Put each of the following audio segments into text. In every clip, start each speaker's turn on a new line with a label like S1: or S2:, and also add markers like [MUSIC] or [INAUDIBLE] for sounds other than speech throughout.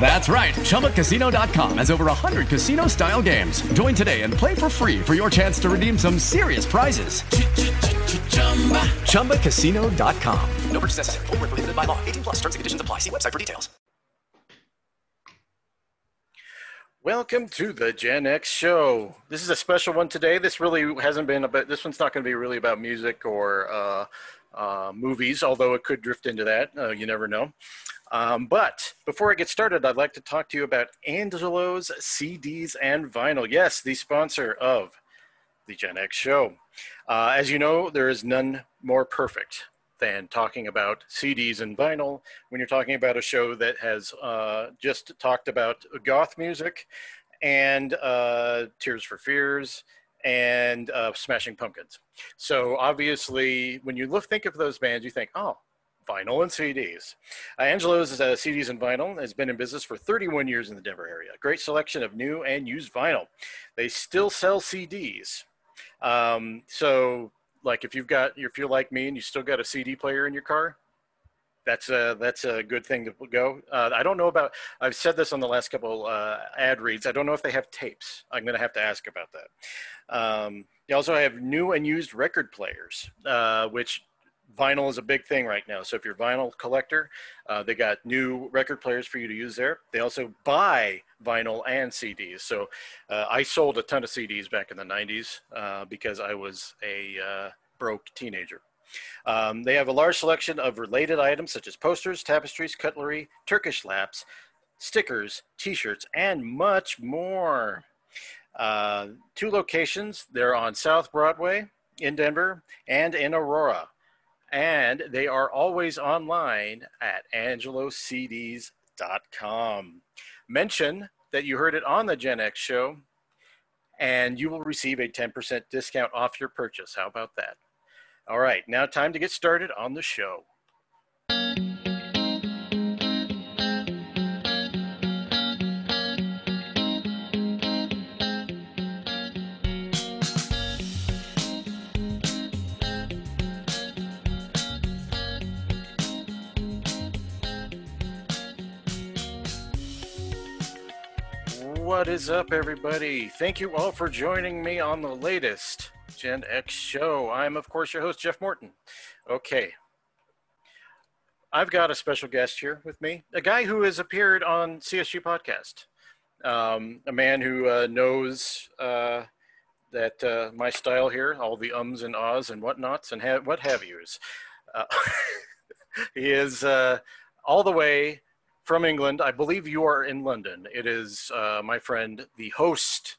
S1: That's right. ChumbaCasino.com has over 100 casino style games. Join today and play for free for your chance to redeem some serious prizes. ChumbaCasino.com.
S2: No purchase necessary. Void were prohibited by law. 18 plus. Terms and conditions apply. See website for details.
S3: Welcome to the Gen X Show. This is a special one today. This really hasn't been about. This one's not going to be really about music or uh, uh, movies, although it could drift into that. Uh, you never know. Um, but before I get started, I'd like to talk to you about Angelo's CDs and vinyl. Yes, the sponsor of the Gen X Show. Uh, as you know, there is none more perfect than talking about CDs and vinyl when you're talking about a show that has uh, just talked about goth music and uh, Tears for Fears and uh, Smashing Pumpkins. So obviously, when you look think of those bands, you think, oh, vinyl and CDs. Uh, Angelo's uh, CDs and vinyl has been in business for 31 years in the Denver area. Great selection of new and used vinyl. They still sell CDs. Um, so, like if you've got, if you're like me and you still got a CD player in your car, that's a that's a good thing to go. Uh, I don't know about. I've said this on the last couple uh, ad reads. I don't know if they have tapes. I'm going to have to ask about that. Um, they also have new and used record players, uh, which vinyl is a big thing right now. So if you're a vinyl collector, uh, they got new record players for you to use there. They also buy vinyl and CDs. So uh, I sold a ton of CDs back in the 90s uh, because I was a uh, broke teenager. Um, they have a large selection of related items such as posters, tapestries, cutlery, Turkish lamps, stickers, t-shirts, and much more. Uh, two locations. They're on South Broadway in Denver and in Aurora. And they are always online at angelocds.com. Mention that you heard it on the Gen X show, and you will receive a 10% discount off your purchase. How about that? All right, now time to get started on the show. What is up, everybody? Thank you all for joining me on the latest Gen X show. I'm, of course, your host, Jeff Morton. Okay. I've got a special guest here with me, a guy who has appeared on CSG Podcast, um, a man who uh, knows uh, that uh, my style here, all the ums and ahs and whatnots and ha- what have yous. Uh, [LAUGHS] he is uh, all the way from England. I believe you are in London. It is uh, my friend, the host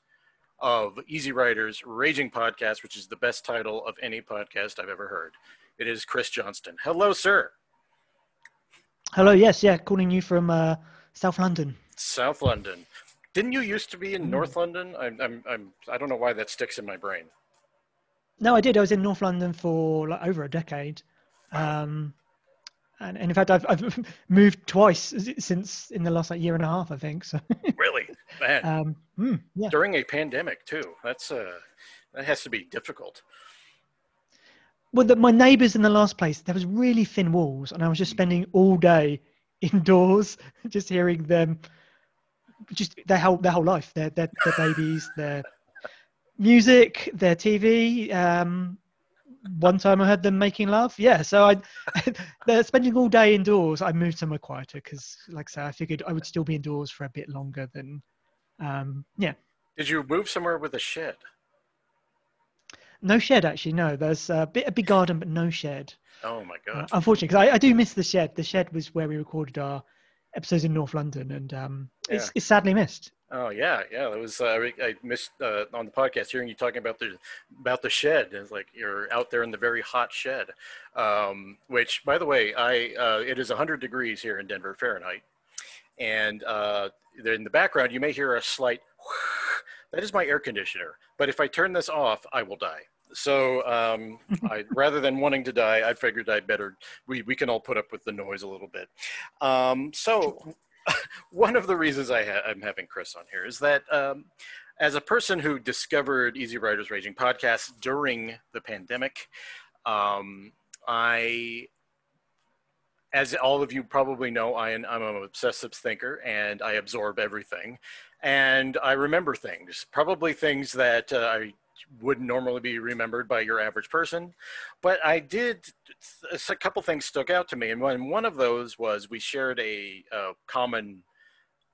S3: of Easy Riders Raging Podcast, which is the best title of any podcast I've ever heard. It is Chris Johnston. Hello, sir.
S4: Hello, yes, yeah, calling you from uh, South London.
S3: South London. Didn't you used to be in
S4: Mm.
S3: North London? I'm, I'm, I'm, I don't know why that sticks in my brain.
S4: No, I did. I was in North London for like over a decade, um, and, and in fact, I've, I've [LAUGHS] moved twice since in the last like year and a half, I think. So,
S3: Really, [LAUGHS] man.
S4: um, mm, yeah.
S3: During a pandemic too. That's uh, that has to be difficult.
S4: Well, the, my neighbours in the last place, there was really thin walls, and I was just spending all day [LAUGHS] indoors, just hearing them, just their whole their whole life, their their, their babies, their music, their TV. Um, one time I heard them making love. Yeah, so I [LAUGHS] they're spending all day indoors. I moved somewhere quieter because, like I said, I figured I would still be indoors for a bit longer than, um, yeah.
S3: Did you move somewhere with a shed?
S4: No shed actually. No, there's a bit a big garden, but no shed.
S3: Oh my
S4: Uh,
S3: god.
S4: unfortunately, because I, I do miss the shed. The shed was where we recorded our episodes in North London, and um, it's, it's sadly missed.
S3: Oh yeah, yeah. That was uh, I I missed uh, on the podcast hearing you talking about the about the shed. It's like you're out there in the very hot shed, um, which, by the way, I uh, it is 100 degrees here in Denver Fahrenheit, and uh, in the background you may hear a slight. That is my air conditioner. But if I turn this off, I will die. So um, I, [LAUGHS] rather than wanting to die, I figured I'd better we we can all put up with the noise a little bit. Um, so [LAUGHS] one of the reasons I I'm having Chris on here is that um, as a person who discovered Easy Riders Raging podcast during the pandemic, um, I, as all of you probably know, I am, I'm an obsessive thinker and I absorb everything. And I remember things, probably things that uh, I wouldn't normally be remembered by your average person. But I did, a couple things stuck out to me. And one, of those was we shared a, uh common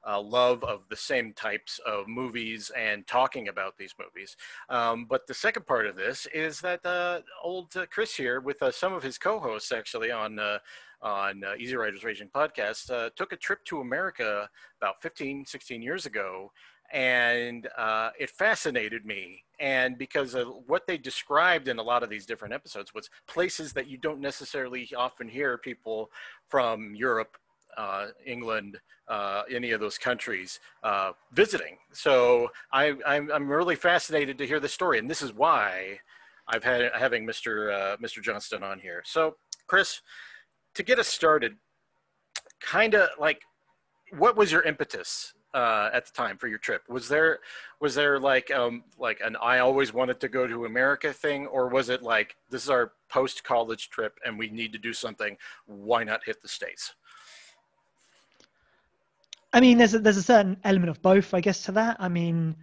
S3: uh, love of the same types of movies and talking about these movies. Um, but the second part of this is that uh, old uh, Chris here, with uh, some of his co-hosts actually on uh, on uh, Easy Riders Raging podcast, took a trip to America about 15, 16 years ago. And uh, it fascinated me. And because of what they described in a lot of these different episodes was places that you don't necessarily often hear people from Europe uh, England, uh, any of those countries uh, visiting. So I, I'm, I'm really fascinated to hear the story, and this is why I've had having Mr. Uh, Mr. Johnston on here. So, Chris, to get us started, kind of like, what was your impetus uh, at the time for your trip? Was there was there like um, like an I always wanted to go to America thing, or was it like this is our post college trip and we need to do something? Why not hit the states?
S4: I mean, there's a, there's a certain element of both, I guess, to that. I mean,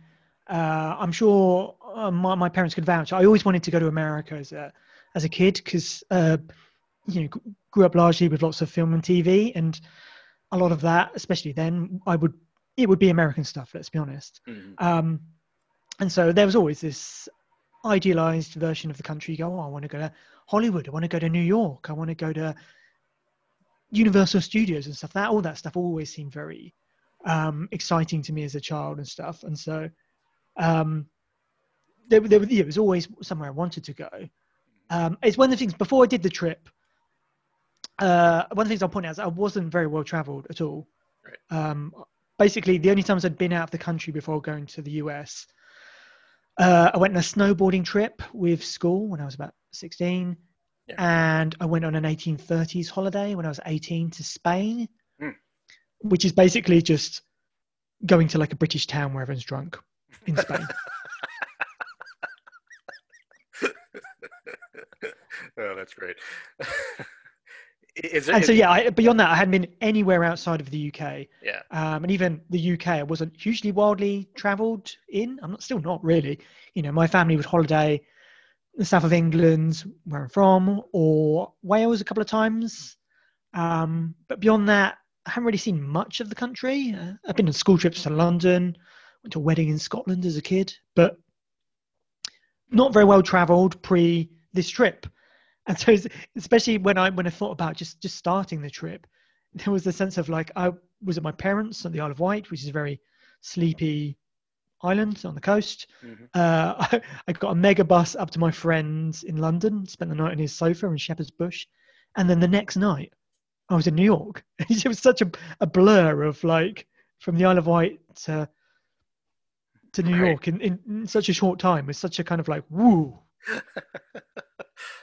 S4: uh, I'm sure uh, my, my parents could vouch. I always wanted to go to America as a as a kid because uh, you know grew up largely with lots of film and TV, and a lot of that, especially then, I would it would be American stuff. Let's be honest.
S3: Mhm.
S4: Um, and so there was always this idealized version of the country. You go, oh, I want to go to Hollywood. I want to go to New York. I want to go to Universal Studios and stuff. That all that stuff always seemed very um, exciting to me as a child and stuff. And so um, there, there, was- yeah, it was always somewhere I wanted to go. Um, it's one of the things before I did the trip. Uh, one of the things I'll point out is I wasn't very well traveled at all.
S3: Right.
S4: Um, basically, the only times I'd been out of the country before going to the US, uh, I went on a snowboarding trip with school when I was about 16.
S3: Yeah.
S4: And I went on an 1830s holiday when I was 18 to Spain,
S3: Hmm.
S4: which is basically just going to like a British town where everyone's drunk in Spain. [LAUGHS] [LAUGHS]
S3: oh, that's great. [LAUGHS] Is it,
S4: and so, yeah, I, beyond that, I hadn't been anywhere outside of the UK.
S3: yeah,
S4: Um, and even the UK, I wasn't hugely wildly travelled in. I'm not, still not really. You know, my family would holiday the south of England, where I'm from, or Wales a couple of times. Um, but beyond that, I haven't really seen much of the country. Uh, I've been on school trips to London, went to a wedding in Scotland as a kid, but not very well travelled pre this trip. And so, especially when I when I thought about just just starting the trip, there was a sense of like I was at my parents on the Isle of Wight, which is a very sleepy island on the coast.
S3: Mhm.
S4: Uh, [LAUGHS] I, I got a Megabus up to my friend's in London, spent the night on his sofa in Shepherd's Bush, and then the next night I was in New York. [LAUGHS] it was such a, a blur of like from the Isle of Wight to to New
S3: Right.
S4: York in, in, in such a short time. It's such a kind of like woo. [LAUGHS]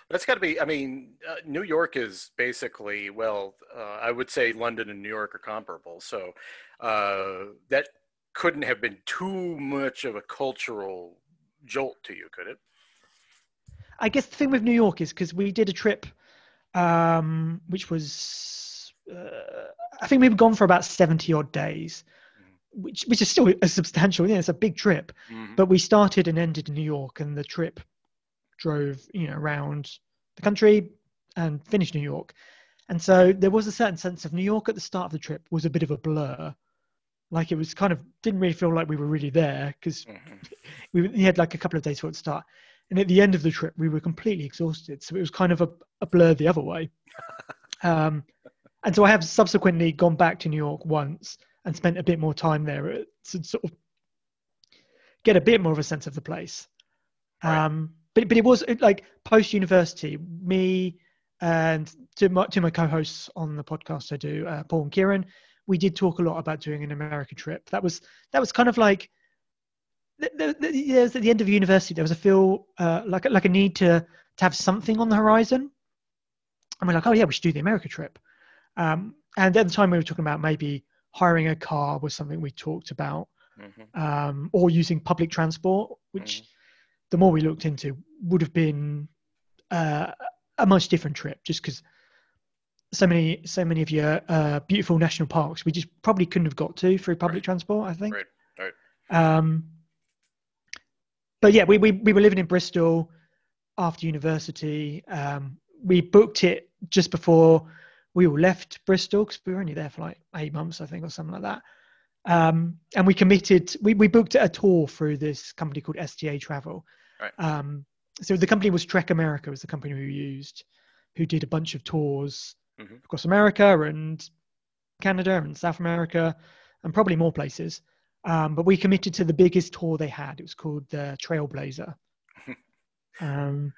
S3: that's got to be. I mean, uh, New York is basically well, uh, I would say London and New York are comparable. So uh, that couldn't have been too much of a cultural jolt to you, could it?
S4: I guess the thing with New York is because we did a trip, um, which was, uh, I think we've gone for about 70 odd days, which, which is still a substantial, yeah, it's a big trip.
S3: Mhm.
S4: But we started and ended in New York, and the trip drove, you know, around the country and finished New York. And so there was a certain sense of New York at the start of the trip was a bit of a blur. Like it was kind of didn't really feel like we were really there because
S3: Mhm.
S4: we, we had like a couple of days before it to start. And at the end of the trip, we were completely exhausted. So it was kind of a, a blur the other way. [LAUGHS] Um, and so I have subsequently gone back to New York once and spent a bit more time there to sort of get a bit more of a sense of the place.
S3: Right.
S4: Um, but but it was uh, like post university, me and to my to my co-hosts on the podcast I do, uh, Paul and Kieran, we did talk a lot about doing an American trip. That was that was kind of like the, the, the, yeah, at the end of university, there was a feel uh, like like a need to to have something on the horizon. And we're like, oh yeah, we should do the America trip. Um, and at the time, we were talking about maybe hiring a car was something we talked about,
S3: Mhm.
S4: um, or using public transport, which the more we looked into would have been uh, a much different trip, just because so many so many of your uh, beautiful national parks we just probably couldn't have got to through public
S3: Right.
S4: transport. I think.
S3: Right, right.
S4: Um, but yeah, we, we, we were living in Bristol after university. Um, we booked it just before we all left Bristol because we were only there for like eight months, I think, or something like that. Um, and we committed, we, we booked a tour through this company called STA Travel.
S3: Right.
S4: Um, so the company was Trek America, was the company we used, who did a bunch of tours
S3: Mhm.
S4: across America and Canada and South America and probably more places. Um, but we committed to the biggest tour they had. It was called the Trailblazer. [LAUGHS] Um,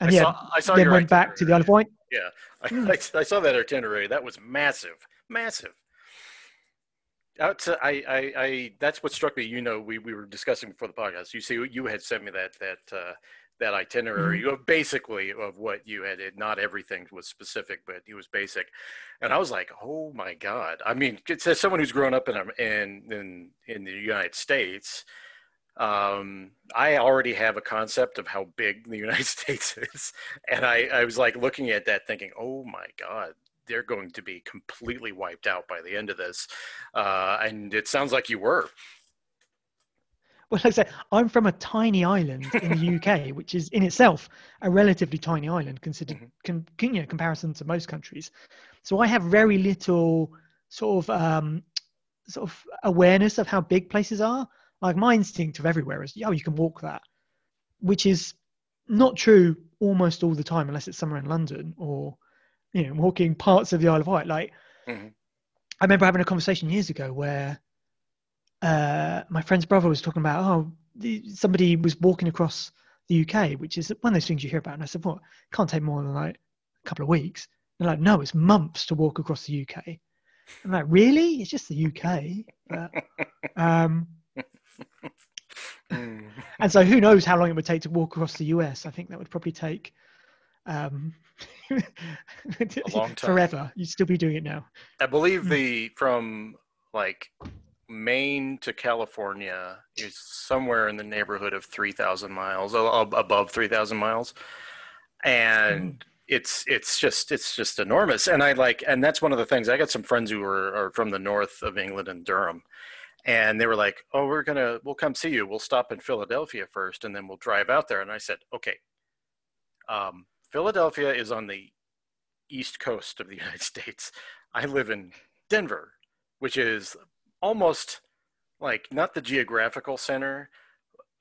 S4: and
S3: I
S4: yeah,
S3: saw- I saw
S4: then went back to the Isle of Wight.
S3: Yeah, I,
S4: Hmm.
S3: I, I saw that itinerary. That was massive, massive. To, I, I, I, that's what struck me. You know, we, we were discussing before the podcast. You see, you had sent me that that uh, that itinerary,
S4: Mm-hmm.
S3: of basically of what you had. It, not everything was specific, but it was basic. And I was like, oh my god! I mean, it's as someone who's grown up in in in in the United States. Um, I already have a concept of how big the [LAUGHS] United States is, and I, I was like looking at that, thinking, "Oh my God, they're going to be completely wiped out by the end of this." Uh, and it sounds like you were.
S4: Well, like I say, I'm from a tiny island in the UK, [LAUGHS] which is in itself a relatively tiny island considered
S3: Mhm.
S4: con, con- you know, comparison to most countries. So I have very little sort of um, sort of awareness of how big places are. Like my instinct of everywhere is, oh, you can walk that, which is not true almost all the time, unless it's somewhere in London or you know walking parts of the Isle of Wight. Like
S3: Mhm.
S4: I remember having a conversation years ago where uh, my friend's brother was talking about, oh, the, somebody was walking across the UK, which is one of those things you hear about. And I said, what? Can't take more than like a couple of weeks. They're like, no, it's months to walk across the UK. I'm like, really? It's just the UK. But, um, [LAUGHS] and so who knows how long it would take to walk across the US? I think that would probably take um,
S3: long time.
S4: forever. You'd still be doing it now.
S3: I believe
S4: Hmm.
S3: the from like Maine to California is somewhere in the neighborhood of three thousand miles, a- a- above three thousand miles, and it's it's just it's just enormous. And I like, and that's one of the things. I got some friends who are, are from the north of England and Durham, and they were like, "Oh, we're gonna we'll come see you. We'll stop in Philadelphia first, and then we'll drive out there." And I said, "Okay." Um, Philadelphia is on the east coast of the [LAUGHS] United States. I live in Denver, which is almost like not the geographical center,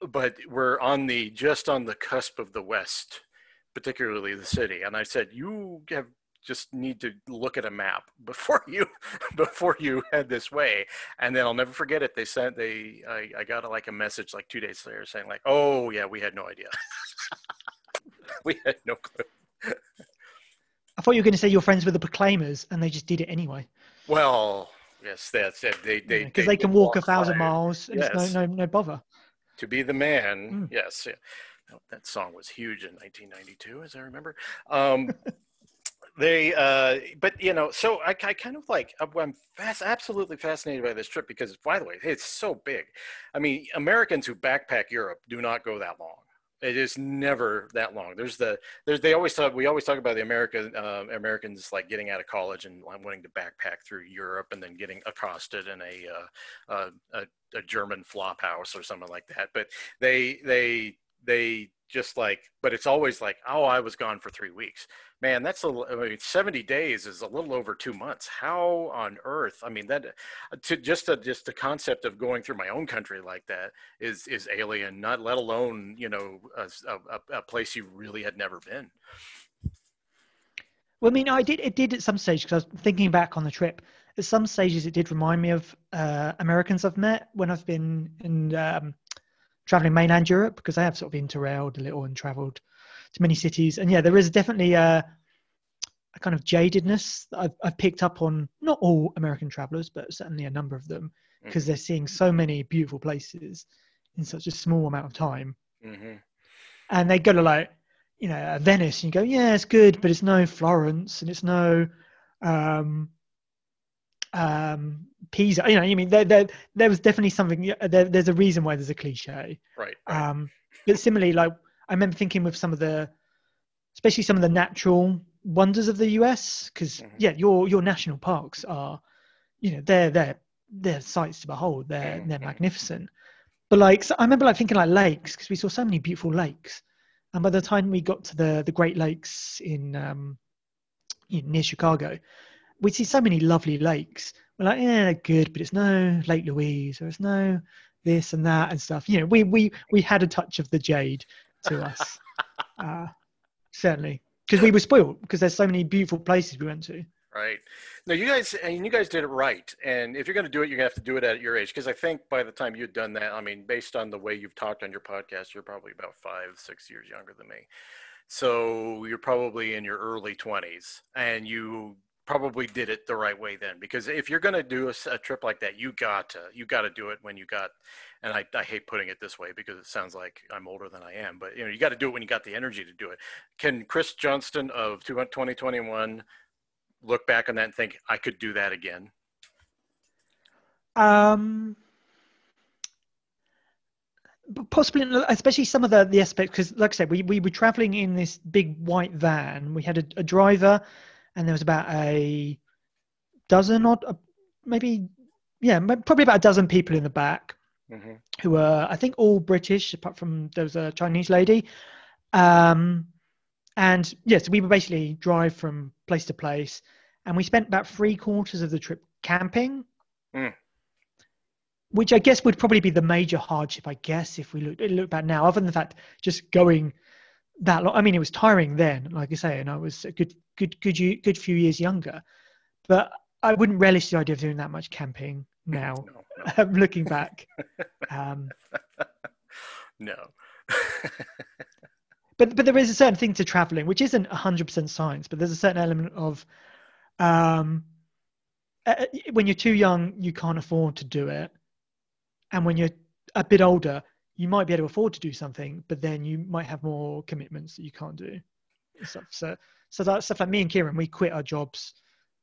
S3: but we're on the just on the cusp of the West, particularly the city. And I said, you have just need to look at a map [LAUGHS] before you before you head this way. And then I'll never forget it. They sent they I, I got like a message like two days later saying like, oh yeah, we had no idea. [LAUGHS] [LAUGHS] we had no clue.
S4: I thought you were going to say you're friends with the Proclaimers and they just did it anyway.
S3: Well, yes, that's it. They they
S4: Because they, can walk a thousand
S3: high.
S4: miles and
S3: Yes.
S4: it's no, no, no bother.
S3: to be the man.
S4: Mm.
S3: Yes, yeah. That song was huge in 1992, as I remember. Um, [LAUGHS] they, uh, but you know, so I, I kind of like I'm fast, absolutely fascinated by this trip because, by the way, it's so big. I mean, Americans who backpack Europe do not go that long. It is never that long. There's the there's they always talk. We always talk about the American uh, Americans like getting out of college and wanting to backpack through Europe and then getting accosted in a uh, uh, a, a German flop house or something like that. But they they they just like but it's always like oh i was gone for three weeks man that's a I mean, 70 days is a little over two months how on earth i mean that to just a just the concept of going through my own country like that is is alien not let alone you know a, a, a place you really had never been
S4: Well, I mean, I did. It did at some stage because I was thinking back on the trip. At some stages, it did remind me of uh, Americans I've met when I've been in um, traveling mainland Europe because I have sort of interrailed a little and travelled to many cities. And yeah, there is definitely a, a kind of jadedness that I've, I've picked up on not all American travellers, but certainly a number of them because they're seeing so many beautiful places in such a small amount of time.
S3: hmm
S4: And they go to like, you know, Venice and you go, yeah, it's good, but it's no Florence and it's no um, um, Pisa. You know, I mean, there, there, there was definitely something, there, there's a reason why there's a cliche.
S3: Right. right.
S4: Um, but similarly, like I remember thinking with some of the, especially some of the natural wonders of the US, because
S3: Mhm.
S4: yeah, your your national parks are, you know, they're they're they're sights to behold. They're
S3: Mhm,
S4: they're magnificent. But like, so I remember like thinking like lakes because we saw so many beautiful lakes, and by the time we got to the the Great Lakes in um, in, near Chicago, we'd see so many lovely lakes. We're like, yeah, they're good, but it's no Lake Louise or it's no this and that and stuff. You know, we we we had a touch of the jade to us, [LAUGHS] uh, certainly, because we were spoiled because there's so many beautiful places we went to.
S3: Right. No, you guys, and you guys did it right. And if you're going to do it, you're going to have to do it at your age. Because I think by the time you'd done that, I mean, based on the way you've talked on your podcast, you're probably about five, six years younger than me. So you're probably in your early 20s, and you probably did it the right way then. Because if you're going to do a trip like that, you got to you got to do it when you got. And I, I hate putting it this way because it sounds like I'm older than I am, but you know you got to do it when you got the energy to do it. Can Chris Johnston of 2021 look back on that and think I could do that again?
S4: Um, possibly, especially some of the the aspects, because like I said, we we were traveling in this big white van. We had a, a driver, and there was about a dozen or uh, maybe, yeah, probably about a dozen people in the back
S3: Mm-hmm.
S4: who were, I think, all British, apart from there was a Chinese lady. Um, and yes, we would basically drive from place to place, and we spent about three quarters of the trip camping,
S3: Mm.
S4: which I guess would probably be the major hardship. I guess if we look look back now, other than the fact just going that long. I mean, it was tiring then, like I say, and I was a good good good good few years younger, but I wouldn't relish the idea of doing that much camping now.
S3: No, [LAUGHS]
S4: um, looking back. [LAUGHS] Um,
S3: no. [LAUGHS]
S4: but but there is a certain thing to traveling, which isn't hundred percent science, but there's a certain element of um, uh, when you're too young, you can't afford to do it, and when you're a bit older, you might be able to afford to do something, but then you might have more commitments that you can't do. Stuff. So so that stuff like me and Kieran, we quit our jobs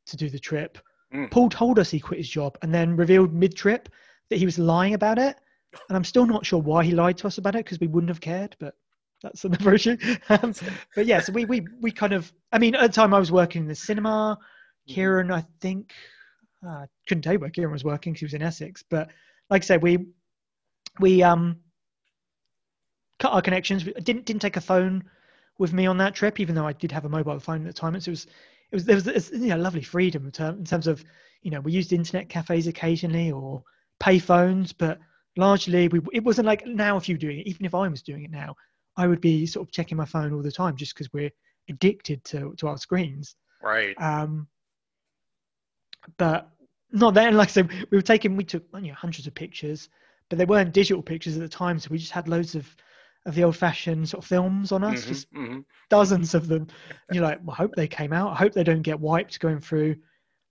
S4: to do the trip.
S3: Mm.
S4: Paul told us he quit his job and then revealed mid-trip that he was lying about it. And I'm still not sure why he lied to us about it because we wouldn't have cared, but that's another [LAUGHS] issue. Um, but yeah, so we, we, we kind of, I mean, at the time I was working in the cinema. Kieran, I think, uh, couldn't tell you where Kieran was working because he was in Essex. But like I said, we, we um, cut our connections. We didn't, didn't take a phone with me on that trip, even though I did have a mobile phone at the time. So it was, it was, there was this, you know, lovely freedom in, term, in terms of, you know, we used internet cafes occasionally or pay phones, but largely we, it wasn't like now if you were doing it, even if I was doing it now, I would be sort of checking my phone all the time just because we're addicted to, to our screens.
S3: right.
S4: Um, but not then, like I said, we were taking, we took you know, hundreds of pictures, but they weren't digital pictures at the time. So we just had loads of, of the old fashioned sort of films on us,
S3: Mhm,
S4: just
S3: mhm.
S4: dozens of them. And you're like, well, I hope they came out. I hope they don't get wiped going through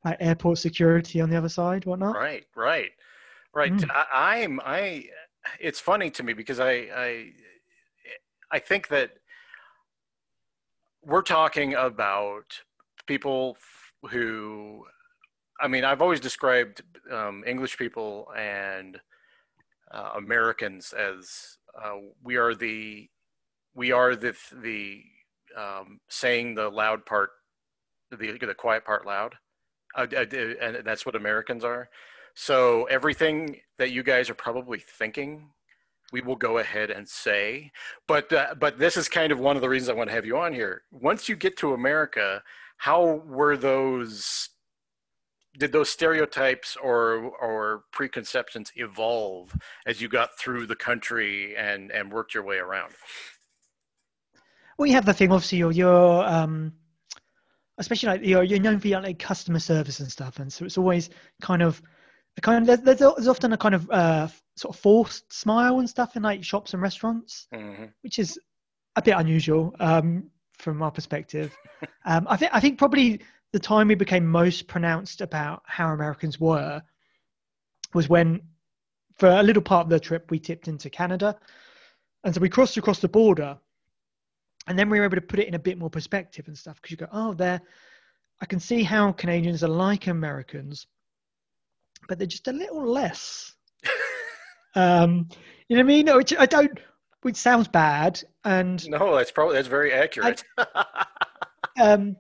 S4: like airport security on the other side, whatnot.
S3: Right, right, right.
S4: Mm.
S3: I, I'm I. It's funny to me because I I I think that we're talking about people who, I mean, I've always described um, English people and uh, Americans as uh, we are the we are the the um, saying the loud part, the the quiet part loud, uh, uh, and that's what Americans are. So everything that you guys are probably thinking, we will go ahead and say. But uh, but this is kind of one of the reasons I want to have you on here. Once you get to America, how were those? Did those stereotypes or or preconceptions evolve as you got through the country and and worked your way around?
S4: Well, you have the thing, obviously, you're, you're um, especially like you're you're known for your like customer service and stuff, and so it's always kind of a kind of there's, there's, often a kind of uh, sort of forced smile and stuff in like shops and restaurants,
S3: hmm
S4: which is a bit unusual um, from our perspective. [LAUGHS] um, I think I think probably the time we became most pronounced about how Americans were was when, for a little part of the trip, we tipped into Canada, and so we crossed across the border, and then we were able to put it in a bit more perspective and stuff because you go, oh, there, I can see how Canadians are like Americans, but they're just a little less. [LAUGHS] um, you know what I mean? Which I don't. Which sounds bad, and
S3: No, that's probably that's very accurate.
S4: um,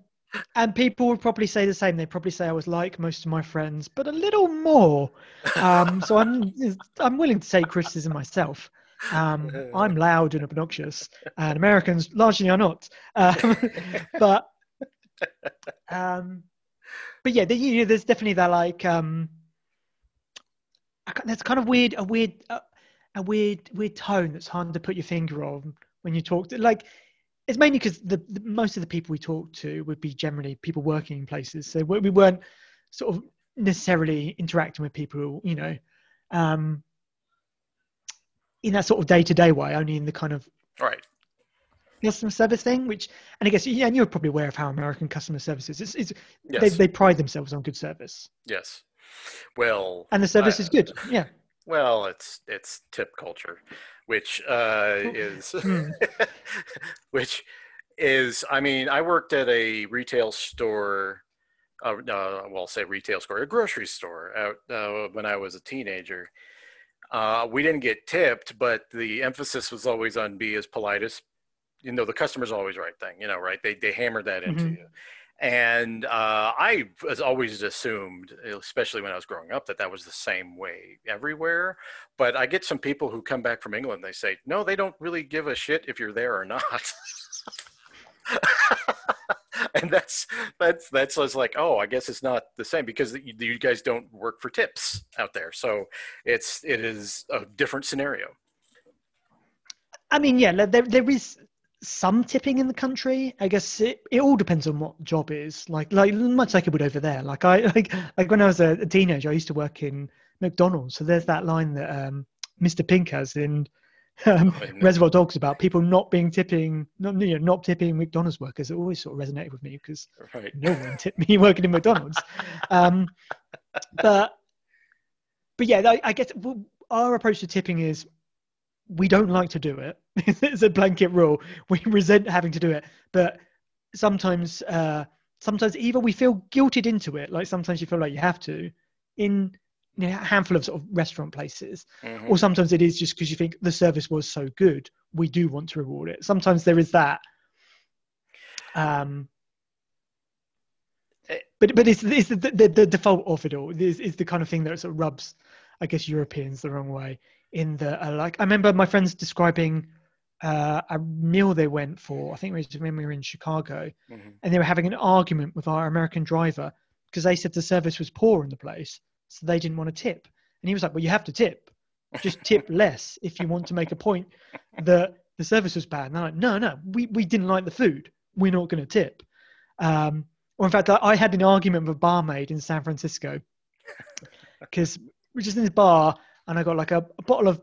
S4: and people would probably say the same. They'd probably say I was like most of my friends, but a little more. Um, so I'm I'm willing to take criticism myself. Um, I'm loud and obnoxious, and Americans largely are not. Um, [LAUGHS] but um, but yeah, the, you know, there's definitely that like um, there's kind of weird a weird uh, a weird weird tone that's hard to put your finger on when you talk to like it's mainly because the, the most of the people we talked to would be generally people working in places. So we we weren't sort of necessarily interacting with people you know um in that sort of day-to-day way only in the kind of
S3: right.
S4: customer service thing which and i guess yeah and you're probably aware of how american customer service is. It's, it's they, they pride themselves on good service.
S3: Yes. Well,
S4: and the service
S3: I-
S4: is good. Yeah.
S3: Well, it's it's tip culture, which uh, is [LAUGHS]
S4: Hmm.
S3: which is I mean I worked at a retail store, uh, uh, well, say retail store, a grocery store out uh, when I was a teenager. Uh, we didn't get tipped, but the emphasis was always on be as polite as you know the customer's always right thing you know right they they hammered that into
S4: Mhm.
S3: you and uh, i was always assumed especially when i was growing up that that was the same way everywhere. But i get some people who come back from england they say no they don't really give a shit if you're there or not. [LAUGHS] And that's that's that's just like oh i guess it's not the same because you, you guys don't work for tips out there. So it's it is a different scenario.
S4: I mean, yeah, there there is some tipping in the country. I guess it, it all depends on what job is. Like like much like it would over there. Like I [LAUGHS] like like when I was a, a teenager, I used to work in McDonald's. So there's that line that um, Mr. Pink has in [LAUGHS] um,
S3: Oh.
S4: Reservoir Dogs about people not being tipping, not you know, not tipping McDonald's workers. It always sort of resonated with me because
S3: right
S4: no one tipped [LAUGHS] me working in McDonald's. Um, but but yeah, I, I guess w- our approach to tipping is we don't like to do it. [LAUGHS] it's a blanket rule. We resent having to do it, but sometimes uh, sometimes either we feel guilted into it, like sometimes you feel like you have to, in you know, a handful of sort of restaurant places,
S3: Mhm.
S4: or sometimes it is just because you think the service was so good, we do want to reward it. Sometimes there is that. Um,
S3: Eh.
S4: but but it's, it's the, the, the default of it all is, is the kind of thing that sort of rubs, I guess, Europeans the wrong way. In the uh, like, I remember my friends describing uh, a meal they went for. I think it was when we were in Chicago,
S3: Mhm.
S4: and they were having an argument with our American driver because they said the service was poor in the place, so they didn't want to tip. And he was like, "Well, you have to tip. Just tip [LAUGHS] less if you want to make a point that the service was bad." And they're like, "No, no, we we didn't like the food. We're not going to tip." Um, or in fact, I, I had an argument with a barmaid in San Francisco [LAUGHS] because we're just in this bar and I got like a, a bottle of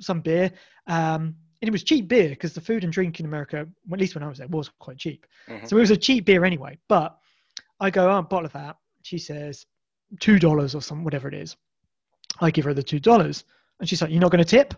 S4: some beer. Um, and it was cheap beer because the food and drink in America, well, at least when I was there, was quite cheap.
S3: Mhm.
S4: So it was a cheap beer anyway. But I go, oh, a bottle of that. She says two dollars or some whatever it is. I give her the two dollars, and she's like, "You're not going to tip?"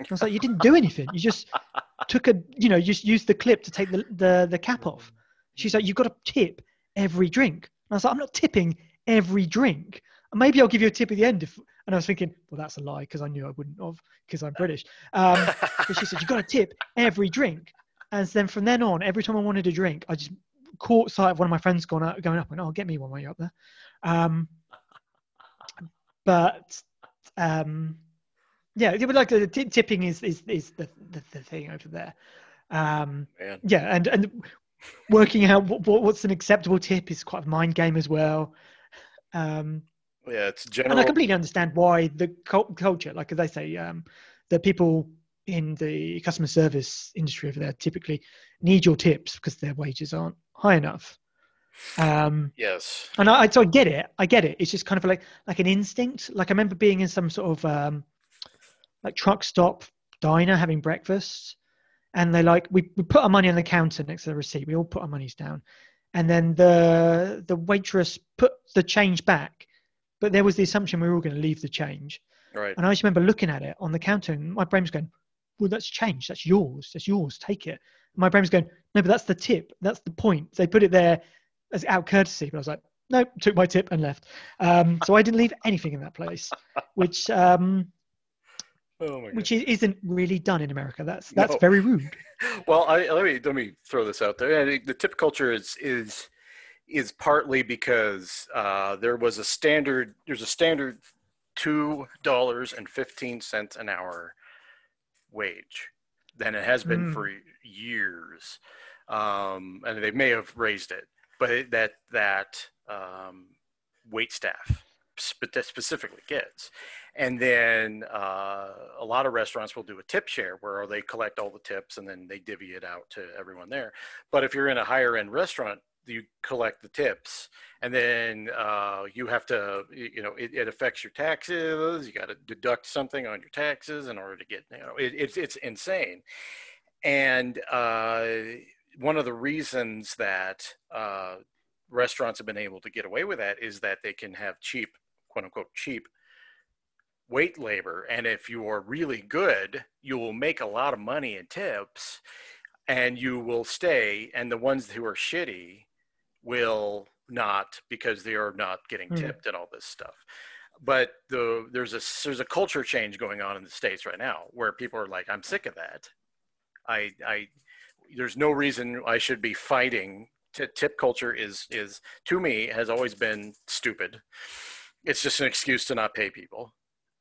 S4: I was like, "You didn't do anything. You just [LAUGHS] took a, you know, you just used the clip to take the the, the cap off." She's like, "You've got to tip every drink." And I was like, "I'm not tipping every drink. Maybe I'll give you a tip at the end." If and I was thinking, well, that's a lie because I knew I wouldn't have because I'm British. Um, but she said, "You've got to tip every drink." And then from then on, every time I wanted a drink, I just caught sight of one of my friends going out, going up, and oh, get me one while you're up there. Um, but um, yeah, it would like the t- tipping is is is the, the the thing over there. Um,
S3: Man.
S4: yeah, and and working out what, what what's an acceptable tip is quite a mind game as well. Um,
S3: Yeah, it's general. and.
S4: I completely understand why the culture, like as they say, um, the people in the customer service industry over there typically need your tips because their wages aren't high enough. Um,
S3: Yes.
S4: and I, I so I get it. I get it. It's just kind of like like an instinct. Like I remember being in some sort of um, like truck stop diner having breakfast, and they like we, we put our money on the counter next to the receipt. We all put our monies down, and then the the waitress put the change back, but there was the assumption we were all going to leave the change.
S3: Right.
S4: And I just remember looking at it on the counter, and my brain was going, "Well, that's change. That's yours. That's yours. Take it." My brain was going, "No, but that's the tip. That's the point." They put it there as out courtesy, but I was like, "No." Took my tip and left. Um, so I didn't leave anything in that place, which um, [LAUGHS]
S3: Oh my
S4: which isn't really done in America. That's that's
S3: No.
S4: very rude. [LAUGHS]
S3: Well, I, let me let me throw this out there. I think the tip culture is is is partly because uh, there was a standard. There's a standard two dollars and fifteen cents an hour wage. Then it has been
S4: Mm.
S3: for years, um, and they may have raised it, but that that um, wait staff spe- specifically gets. And then uh, a lot of restaurants will do a tip share where they collect all the tips and then they divvy it out to everyone there. But if you're in a higher end restaurant, you collect the tips and then uh, you have to you know, it, it affects your taxes. You got to deduct something on your taxes in order to get, you know, it, it's, it's insane. And uh, one of the reasons that uh, restaurants have been able to get away with that is that they can have cheap, quote unquote, cheap wait labor. And if you are really good, you will make a lot of money in tips and you will stay. And the ones who are shitty will not because they are not getting
S4: Hmm.
S3: tipped and all this stuff. But the there's a there's a culture change going on in the states right now where people are like, I'm sick of that. I I there's no reason I should be fighting. T- tip culture is is to me has always been stupid. It's just an excuse to not pay people.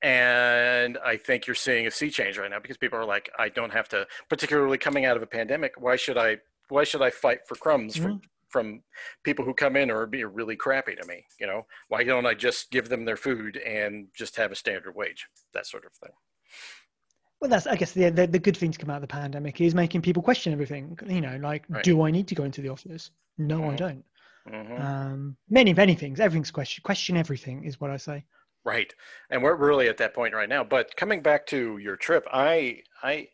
S3: And I think you're seeing a sea change right now because people are like, I don't have to, particularly coming out of a pandemic. Why should I? Why should I fight for crumbs from from people who come in or be really crappy to me? You know, why don't I just give them their food and just have a standard wage? That sort of thing.
S4: Well, that's I guess the, the the good thing to come out of the pandemic is making people question everything. You know, like,
S3: Right.
S4: do I need to go into the office? No, I
S3: Mhm.
S4: don't.
S3: Mhm.
S4: Um, many many things. Everything's question. Question everything is what I say.
S3: Right. And we're really at that point right now. But coming back to your trip, I, I,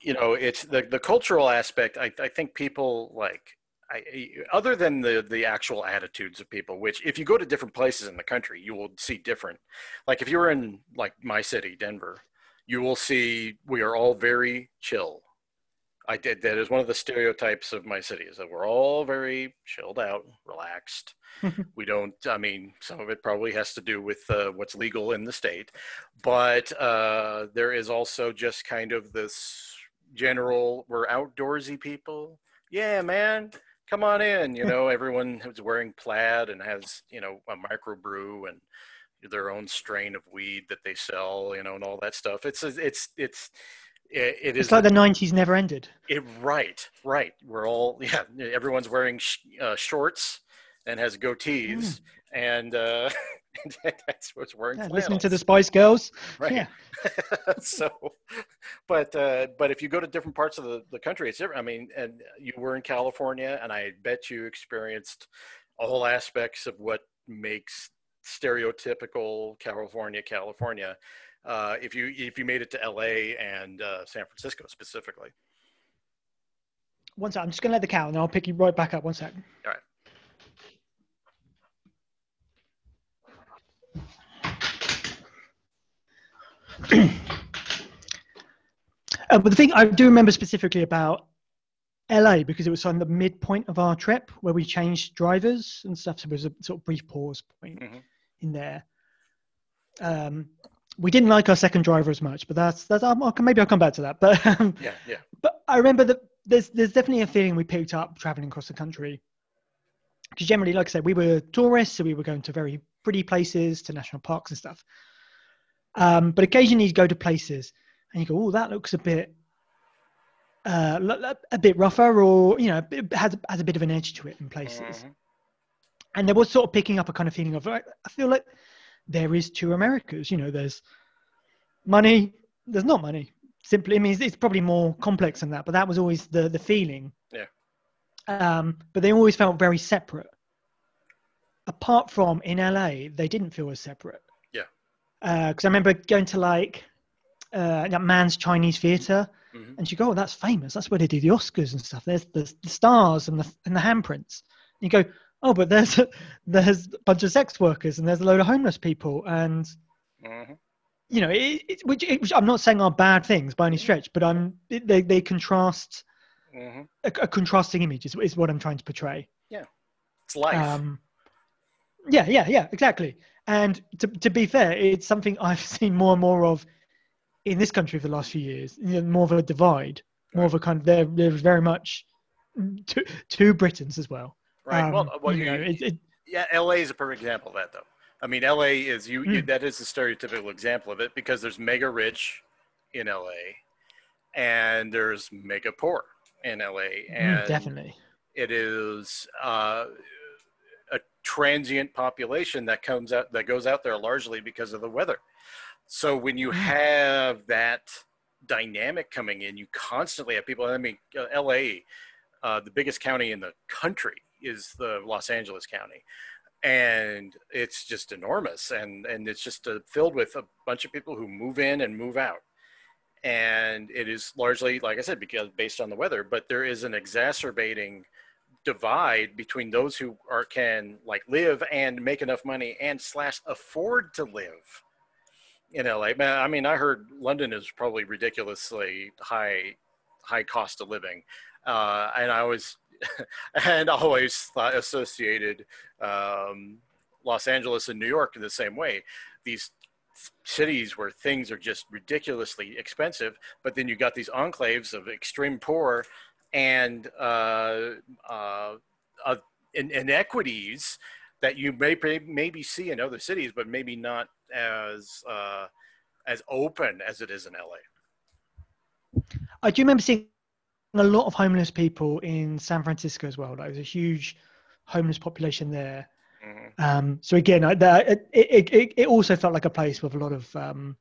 S3: you know, it's the, the cultural aspect. I, I think people like, I, other than the, the actual attitudes of people, which if you go to different places in the country, you will see different. Like if you're in like my city, Denver, you will see we are all very chill. I did that is one of the stereotypes of my city is that we're all very chilled out, relaxed. [LAUGHS] we don't. I mean, some of it probably has to do with uh, what's legal in the state, but uh, there is also just kind of this general. We're outdoorsy people. Yeah, man, come on in. You know, everyone is wearing plaid and has you know a microbrew and their own strain of weed that they sell. You know, and all that stuff. It's it's it's. It, it is
S4: It's like the '90s never ended.
S3: it, right, right. We're all [LAUGHS] yeah. Everyone's wearing sh- uh, shorts and has goatees, and uh, [LAUGHS] [LAUGHS] that's what's wearing.
S4: Yeah, listening to the. Spice Girls. [LAUGHS]
S3: right.
S4: Yeah. [LAUGHS]
S3: so, but uh, but if you go to different parts of the, the country, it's different. I mean, and you were in California, and I bet you experienced all aspects of what makes stereotypical California, California. Uh, if you if you made it to LA and uh, San Francisco specifically.
S4: One sec. I'm just gonna let the cow, and I'll pick you right back up. One sec.
S3: All right.
S4: Uh, but the thing I do remember specifically about LA because it was on the midpoint of our trip where we changed drivers and stuff. So there was a sort of brief pause point
S3: Mhm.
S4: in there. Um, we didn't like our second driver as much, but that's that's I'll- maybe I'll come back to that. But um,
S3: Yeah, yeah.
S4: but I remember that there's there's definitely a feeling we picked up traveling across the country. Because generally, like I said, we were tourists, so we were going to very pretty places, to national parks and stuff. Um, but occasionally, you go to places and you go, "Oh, that looks a bit, uh, a bit rougher, or you know, it has has a bit of an edge to it in places."
S3: Mhm.
S4: And there was sort of picking up a kind of feeling of, I feel like there is two Americas. You know, there's money, there's not money. Simply, I mean, it's, it's probably more complex than that, but that was always the the feeling.
S3: Yeah.
S4: um, but they always felt very separate. Apart from in LA, they didn't feel as separate. Because I remember going to like uh, that Mann's Chinese Theatre,
S3: Mhm.
S4: and you go, "Oh, that's famous. That's where they do the Oscars and stuff. There's the, the stars and the and the handprints." And you go, "Oh, but there's [LAUGHS] there's a bunch of sex workers and there's a load of homeless people and."
S3: Mhm.
S4: you know, it, it, which, it, which I'm not saying are bad things by any stretch, but I'm it, they they contrast
S3: Mhm.
S4: a, a contrasting image is, is what I'm trying to portray.
S3: Yeah, it's life.
S4: Um, yeah, yeah, yeah, exactly. And to to be fair, it's something [LAUGHS] I've seen more and more of in this country for the last few years. You know, more of a divide, more of a kind of there there's very much two two Britons as well.
S3: right.
S4: Um,
S3: well, well
S4: you know, it, it,
S3: yeah, LA is a perfect example of that, though. I mean, LA is you, you
S4: Mm.
S3: that is the stereotypical example of it because there's mega rich in LA, and there's mega poor in LA,
S4: mm,
S3: and
S4: definitely.
S3: it is uh, a transient population that comes out that goes out there largely because of the weather. So when you have that dynamic coming in, you constantly have people. I mean, uh, L.A., uh, the biggest county in the country, is the Los Angeles County, and it's just enormous, and and it's just uh, filled with a bunch of people who move in and move out and it is largely like i said because based on the weather but there is an exacerbating divide between those who are can like live and make enough money and slash afford to live in la Man, i mean i heard london is probably ridiculously high high cost of living. Uh, and i always [LAUGHS] and always thought associated um, los angeles and new york in the same way. These cities where things are just ridiculously expensive, but then you got these enclaves of extreme poor and uh, uh, uh, in, inequities that you may maybe see in other cities, but maybe not as uh, as open as it is in LA.
S4: I do remember seeing a lot of homeless people in San Francisco as well. Like, there's a huge homeless population there.
S3: Mhm.
S4: Um, so again, I, that, it, it, it, it also felt like a place with a lot of um,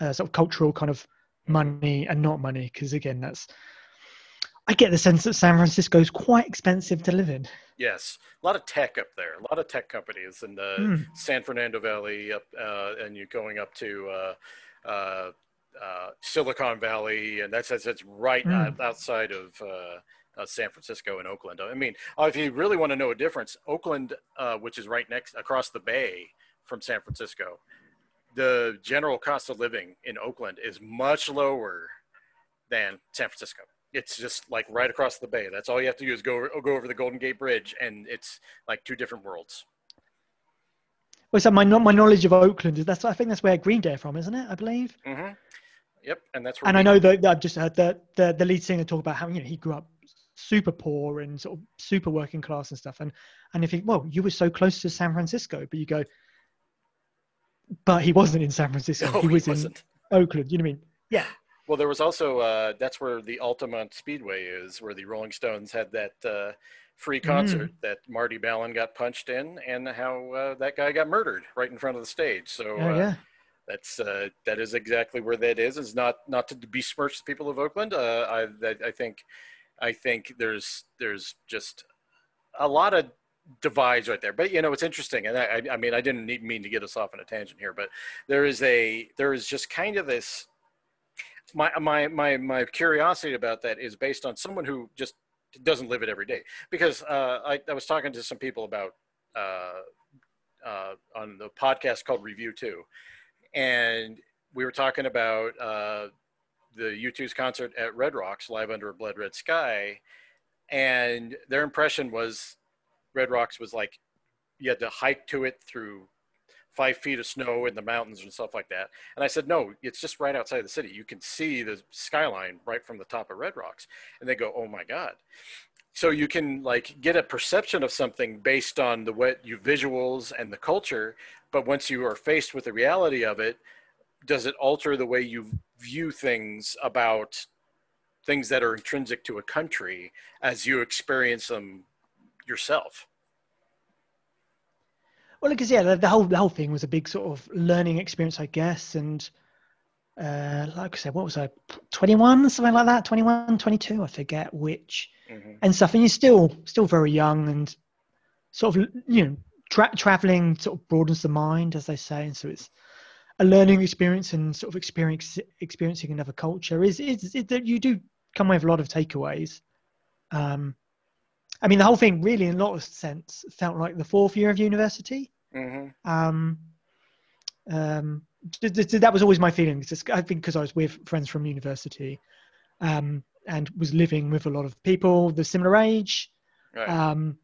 S4: uh, sort of cultural kind of money and not money. Because again, that's I get the sense that San Francisco is quite expensive to live in.
S3: Yes, a lot of tech up there, a lot of tech companies in the
S4: Hmm.
S3: San Fernando Valley, up, uh, and you're going up to uh, uh, uh, Silicon Valley, and that's that's, right uh, outside of uh, uh, San Francisco and Oakland. I mean, uh, if you really want to know a difference, Oakland, uh, which is right next across the bay from San Francisco, the general cost of living in Oakland is much lower than San Francisco. It's just like right across the bay. That's all you have to do is go go over the Golden Gate Bridge, and it's like two different worlds.
S4: Well, so my my knowledge of Oakland is that's I think that's where Green Day are from, isn't it? I believe.
S3: hmm Yep, and that's where
S4: And I know that that I've just heard the, the the lead singer talk about how you know he grew up super poor and sort of super working class and stuff. And and if you well, you were so close to San Francisco, but you go, but he wasn't in San Francisco. [LAUGHS]
S3: No,
S4: he
S3: he
S4: was in
S3: wasn't.
S4: Oakland. You know what I mean? Yeah.
S3: Well, there was also uh, that's where the Altamont Speedway is, where the Rolling Stones had that uh, free concert that Marty Balin got punched in, and how uh, that guy got murdered right in front of the stage. So
S4: Oh,
S3: uh,
S4: yeah.
S3: that's uh, that is exactly where that is. Is not not to besmirch the people of Oakland. Uh, I that, I think I think there's there's just a lot of divides right there. But you know, it's interesting, and I, I- I mean, I didn't need, mean to get us off on a tangent here, but there is a there is just kind of this. My my my my curiosity about that is based on someone who just doesn't live it every day. Because uh, I, I was talking to some people about uh, uh, on the podcast called Review Two, and we were talking about uh, the U2's concert at Red Rocks, live under a blood red sky, and their impression was Red Rocks was like you had to hike to it through five feet of snow in the mountains and stuff like that. And I said, no, it's just right outside the city. You can see the skyline right from the top of Red Rocks. And they go, oh my God. So you can like get a perception of something based on the what you visuals and the culture. But once you are faced with the reality of it, does it alter the way you view things about things that are intrinsic to a country as you experience them yourself?
S4: Well, because yeah, the, the whole the whole thing was a big sort of learning experience, I guess, and uh, like I said, what was I, 21, something like that, 21, 22, I forget which,
S3: Mhm.
S4: and stuff. And you're still still very young and sort of you know tra- traveling sort of broadens the mind, as they say, and so it's a learning experience and sort of experience experiencing another culture is is that you do come away with a lot of takeaways. Um, I mean, the whole thing really, in a lot of sense, felt like the fourth year of university.
S3: Mhm.
S4: Um, um, th- th- that was always my feeling. It's just- I think because I was with friends from university um, and was living with a lot of people the similar age.
S3: Right.
S4: Um,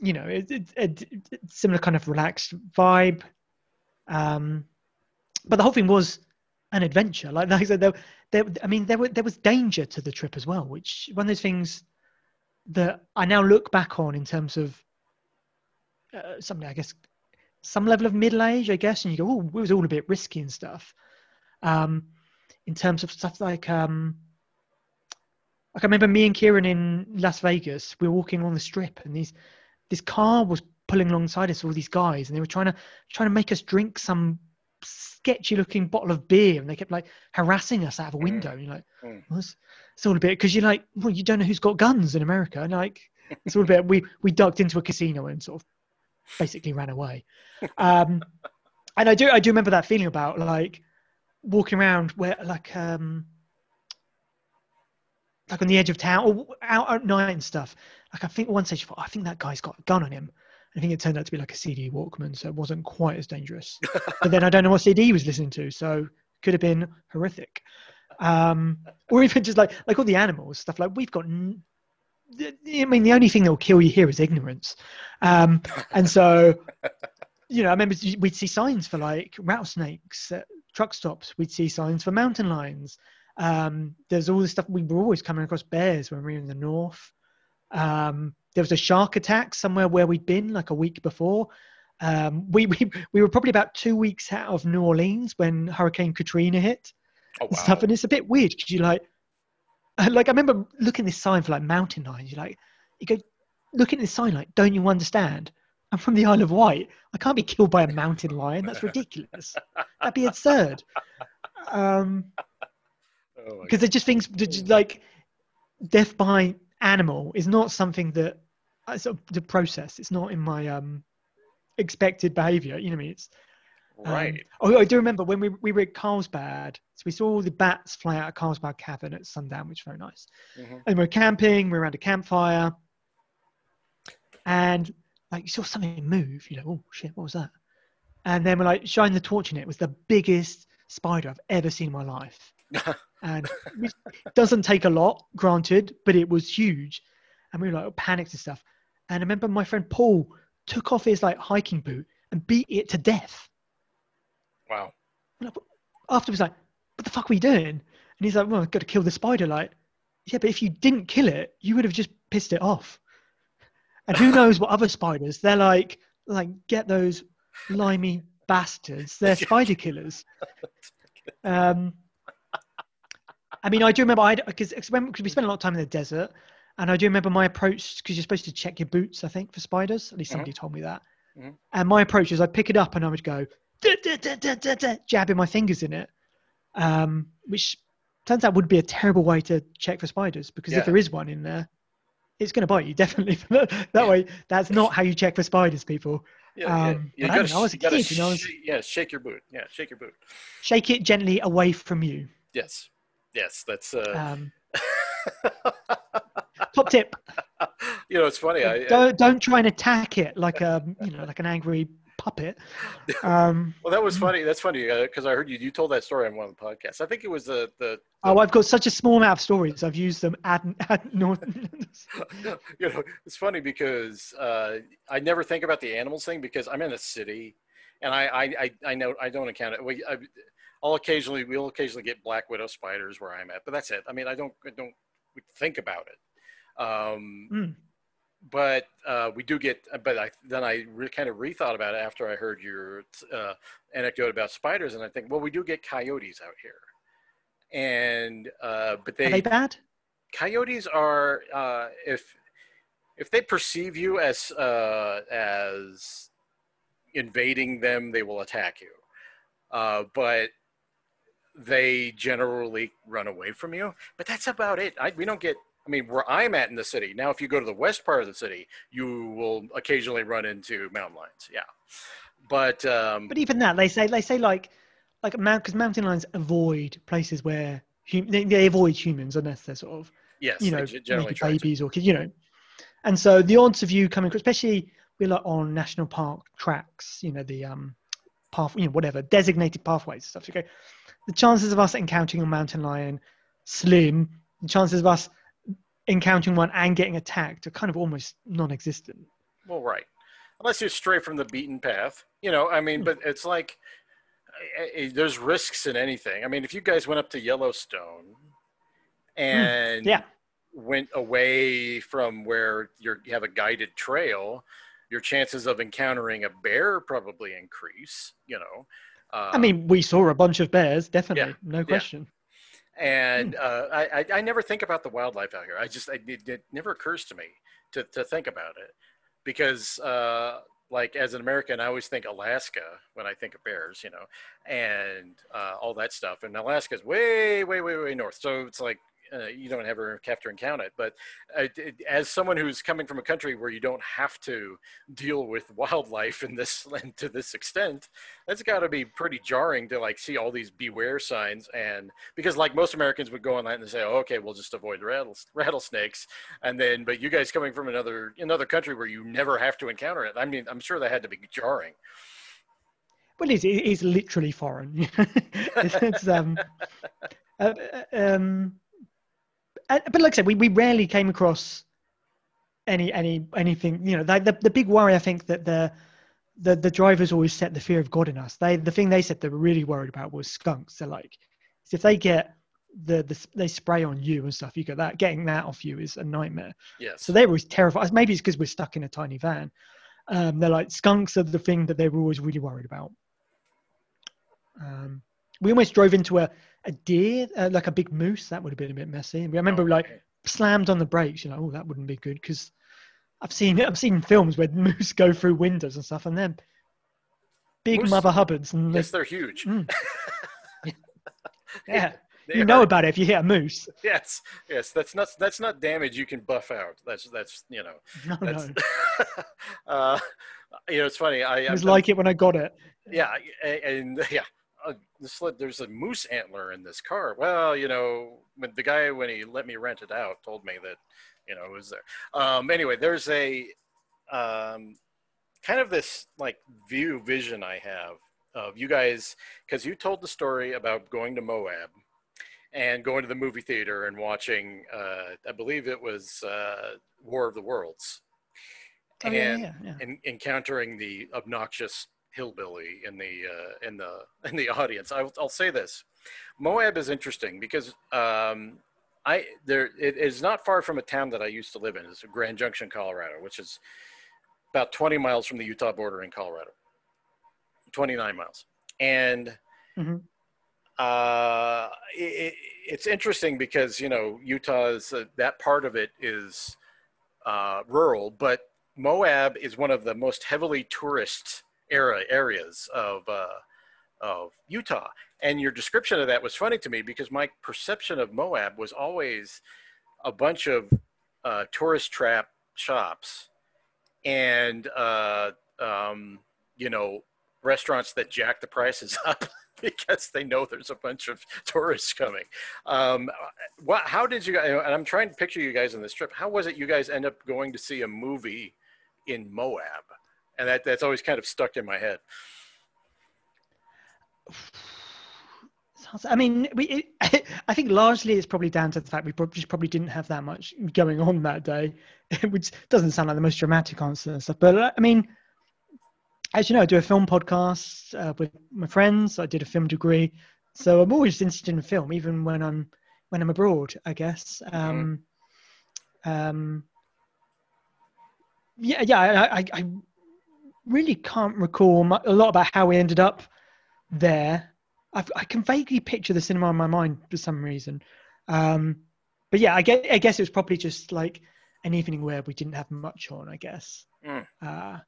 S4: you know, it, it, it- similar kind of relaxed vibe. Um, but the whole thing was an adventure. Like, like I said, there, there, I mean, there, were, there was danger to the trip as well, which one of those things that I now look back on in terms of uh, something, I guess, some level of middle age, I guess, and you go, oh, it was all a bit risky and stuff. Um, in terms of stuff like, um, like I remember me and Kieran in Las Vegas, we were walking on the strip, and these this car was pulling alongside us, all these guys, and they were trying to trying to make us drink some sketchy looking bottle of beer, and they kept like harassing us out of a window. And you're like,
S3: Mm.
S4: well, it's, all a bit because you're like, well, you don't know who's got guns in America, and like, it's all a bit. We we ducked into a casino and sort of basically ran away. Um, and I do I do remember that feeling about like walking around where like um like on the edge of town or out at night and stuff. Like I think one stage I thought, I think that guy's got a gun on him. I think it turned out to be like a CD Walkman, so it wasn't quite as dangerous. but then I don't know what CD he was listening to, so could have been horrific. Um, or even just like like all the animals stuff. Like we've got. N- I mean, the only thing that will kill you here is ignorance, um, and so you know, I remember we'd see signs for like rattlesnakes at truck stops. We'd see signs for mountain lions. Um, there's all this stuff. We were always coming across bears when we were in the north. Um, there was a shark attack somewhere where we'd been like a week before. Um, we, [LAUGHS] we we were probably about two weeks out of New Orleans when Hurricane Katrina hit
S3: Oh,
S4: and stuff, and it's a bit weird because you like, like I remember looking at this sign for like mountain lions. You like, you go looking at this sign like, don't you understand? I'm from the Isle of Wight. I can't be killed by a mountain lion. That's [LAUGHS] ridiculous. That'd be absurd. Um, [LAUGHS]
S3: Oh,
S4: because they're just things just, like death by animal is not something that I sort of the process. It's not in my um expected behavior. You know what I mean? It's um,
S3: Right.
S4: oh, I do remember when we, we were at Carlsbad. So we saw all the bats fly out of Carlsbad Cavern at sundown, which was very nice.
S3: Mhm.
S4: And we were camping, we were around a campfire, and like you saw something move. You know, oh shit, what was that? And then we're like shining the torch in it. It was the biggest spider I've ever seen in my life, [LAUGHS] and it doesn't take a lot, granted, but it was huge. And we were like panicked and stuff. And I remember my friend Paul took off his like hiking boot and beat it to death.
S3: Wow.
S4: And I- Afterwards, like, what the fuck are we doing? And he's like, well, I've got to kill the spider. Like, yeah, but if you didn't kill it, you would have just pissed it off. And who [LAUGHS] knows what other spiders? They're like, like get those limey bastards. They're [LAUGHS] spider killers. Um, I mean, I do remember I because we spent a lot of time in the desert, and I do remember my approach because you're supposed to check your boots, I think, for spiders. At least somebody told me that.
S3: Mhm.
S4: And my approach is I'd pick it up and I would go Jabbing my fingers in it, um, which turns out would be a terrible way to check for spiders because
S3: Yeah.
S4: if there is one in there, it's going to bite you [LAUGHS] definitely. that way, that's not how you check for spiders, people.
S3: Yeah, yeah.
S4: Um,
S3: You
S4: but
S3: gotta,
S4: don't know, I was a
S3: you
S4: kid, you know,
S3: sh- yeah, shake your boot. Yeah, shake your boot.
S4: Shake it gently away from you.
S3: Yes, yes, that's. Uh,
S4: Um, [LAUGHS] top tip:
S3: you know, it's funny. I, I
S4: don't don't try and attack it like a you know like an angry puppet. [LAUGHS] Um,
S3: well, that was funny. That's funny because I heard you. You told that story on one of the podcasts. I think it was the the.
S4: oh, I've got such a small amount of stories. I've used them ad, ad nauseam.
S3: you know, it's funny because uh, I never think about the animals thing because I'm in a city, and I I, I, I know I don't account it. We, I, I'll occasionally we'll occasionally get black widow spiders where I'm at, but that's it. I mean, I don't I don't think about it. Um,
S4: Mm.
S3: But uh, we do get. But I then I re, kind of rethought about it after I heard your uh, anecdote about spiders, and I think, well, we do get coyotes out here, and uh, but
S4: Are they bad?
S3: coyotes are uh, if if they perceive you as uh, as invading them, they will attack you. Uh, but they generally run away from you. But that's about it. I, we don't get. I mean, where I'm at in the city now, if you go to the west part of the city, you will occasionally run into mountain lions. Yeah, but um,
S4: But even that, they say they say like like because mountain lions avoid places where hum- they, they avoid humans unless they're sort of
S3: yes,
S4: you know
S3: generally
S4: maybe
S3: to.
S4: babies or kids, you know. And so the odds of you coming, especially we're like on national park tracks, you know the um path, you know whatever designated pathways and stuff. Okay, the chances of us encountering a mountain lion slim. The chances of us encountering one and getting attacked are kind of almost non-existent.
S3: Well, right. Unless you stray from the beaten path, you know. I
S4: Hmm.
S3: mean, but it's like I- I- there's risks in anything. I mean, if you guys went up to Yellowstone and
S4: Hmm. Yeah.
S3: went away from where you're, you have a guided trail, your chances of encountering a bear probably increase. You know. Uh,
S4: I mean, we saw a bunch of bears, definitely, no question.
S3: And
S4: Hmm.
S3: uh, I, I never think about the wildlife out here. I just I, it, it never occurs to me to to think about it because uh, like as an American, I always think Alaska when I think of bears, you know, and uh, all that stuff. And Alaska's way way way way north, so it's like. Uh, you don't ever have to encounter it, but uh, as someone who's coming from a country where you don't have to deal with wildlife in this [LAUGHS] and to this extent, that's got to be pretty jarring to like see all these beware signs and because like most Americans would go online and say, oh, okay, we'll just avoid rattles, rattlesnakes, and then but you guys coming from another another country where you never have to encounter it, I mean, I'm sure that had to be jarring.
S4: Well, it is, it is literally foreign. [LAUGHS] it's, um, uh, uh, um, but like I said, we, we rarely came across any any anything. You know, the, the the big worry I think that the the the drivers always set the fear of God in us. They the thing they said they were really worried about was skunks. They're like, if they get the, the they spray on you and stuff, you get that getting that off you is a nightmare.
S3: Yeah.
S4: So they were always terrified. Maybe it's because we're stuck in a tiny van. Um, they're like skunks are the thing that they were always really worried about. Um, we almost drove into a, a deer, uh, like a big moose. That would have been a bit messy. And we- I remember
S3: Oh,
S4: like
S3: okay.
S4: slammed on the brakes. You know, oh, that wouldn't be good because I've seen I've seen films where [LAUGHS] moose go through windows and stuff, and they're big
S3: Moose-
S4: mother hubbards. And
S3: yes, they're huge.
S4: Mm. [LAUGHS] [LAUGHS] yeah,
S3: They
S4: you know
S3: are-
S4: about it if you hit a moose.
S3: Yes, yes. That's not that's not damage you can buff out. That's that's you know.
S4: No,
S3: That's,
S4: no.
S3: uh, you know, it's funny. I
S4: It was like it when I got it.
S3: yeah a- and yeah uh, this there's a moose antler in this car. Well you know when the guy when he let me rent it out told me that you know it was there. Um anyway there's a um kind of this like view vision i have of you guys because you told the story about going to moab and going to the movie theater and watching uh i believe it was uh war of the worlds.
S4: Oh, yeah,
S3: and
S4: yeah, yeah.
S3: en- encountering the obnoxious hillbilly in the uh, in the [LAUGHS] in the audience. I'll, I'll say this: Moab is interesting because um, I there it is not far from a town that I used to live in. It's Grand Junction, Colorado, which is about 20 miles from the Utah border in Colorado. 29 miles, and
S4: Mhm.
S3: uh, it, it's interesting because you know Utah is uh, that part of it is uh, rural, but Moab is one of the most heavily tourist era areas of uh, of Utah. And your description of that was funny to me because my perception of Moab was always a bunch of uh, tourist trap shops and uh, um, you know restaurants that jack the prices [LAUGHS] up because they know there's a bunch of tourists coming. Um, what? How did you guys? And I'm trying to picture you guys on this trip. How was it you guys end up going to see a movie in Moab? And that that's always kind of stuck in my head.
S4: I mean, we. It, [LAUGHS] I think largely it's probably down to the fact we just probably didn't have that much going on that day, [LAUGHS] which doesn't sound like the most dramatic answer and stuff. But uh, I mean, as you know, I do a film podcast uh, with my friends. I did a film degree, so I'm always interested in film, even when I'm when I'm abroad. I guess. Um, um, yeah, yeah. I, I, I really can't recall a lot about how we ended up there. I've, I can vaguely picture the cinema in my mind for some reason. Um, but yeah, I guess, I guess it was probably just like an evening where we didn't have much on, I guess.
S3: Mm.
S4: Uh,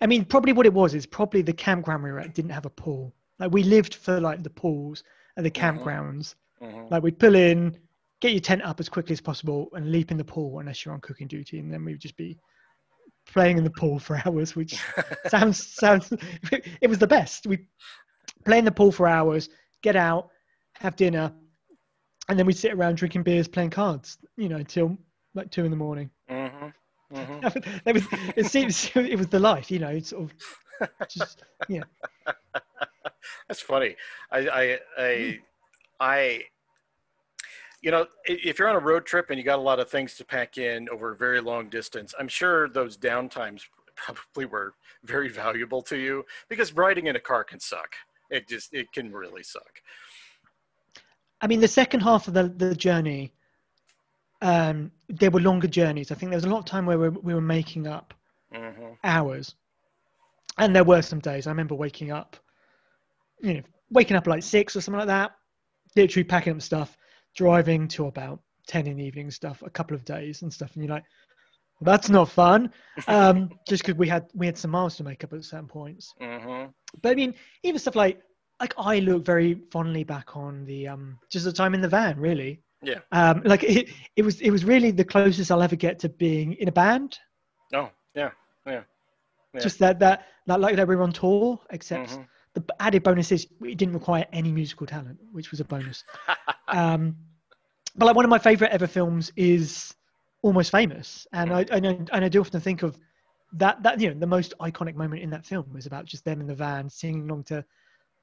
S4: I mean, probably what it was is probably the campground we were at didn't have a pool. Like we lived for like the pools and the
S3: Mhm.
S4: campgrounds.
S3: Mhm.
S4: Like we'd pull in, get your tent up as quickly as possible, and leap in the pool unless you're on cooking duty, and then we'd just be playing in the pool for [LAUGHS] hours, which [LAUGHS] sounds sounds. It was the best. We play in the pool for hours, get out, have dinner, and then we'd sit around drinking beers, playing cards. You know, till like two in the morning.
S3: Mhm. Mhm. [LAUGHS]
S4: that was it seems it was the life. You know, it's sort of just yeah.
S3: That's funny. I, I, I, I, you know, if you're on a road trip and you got a lot of things to pack in over a very long distance, I'm sure those downtimes [LAUGHS] probably were very valuable to you because riding in a car can suck. It just, it can really suck.
S4: I mean, the second half of the, the journey, um, there were longer journeys. I think there was a lot of time where we, we were making up
S3: hmm
S4: hours, and there were some days. I remember waking up, you know, waking up like six or something like that, literally packing up stuff, driving to about ten in the evening, stuff, a couple of days and stuff, and you're like, well, that's not fun, um, [LAUGHS] just because we had we had some miles to make up at certain points.
S3: hmm
S4: But I mean, even stuff like like I look very fondly back on the um just the time in the van, really.
S3: Yeah.
S4: Um, like it, it was it was really the closest I'll ever get to being in a band.
S3: Oh, yeah, yeah. Yeah.
S4: Just that that that like that we were on tour, except
S3: Mhm.
S4: the added bonus is it didn't require any musical talent, which was a bonus. [LAUGHS] um, but like one of my favorite ever films is Almost Famous, and I and I, and I do often think of that that you know the most iconic moment in that film was about just them in the van singing along to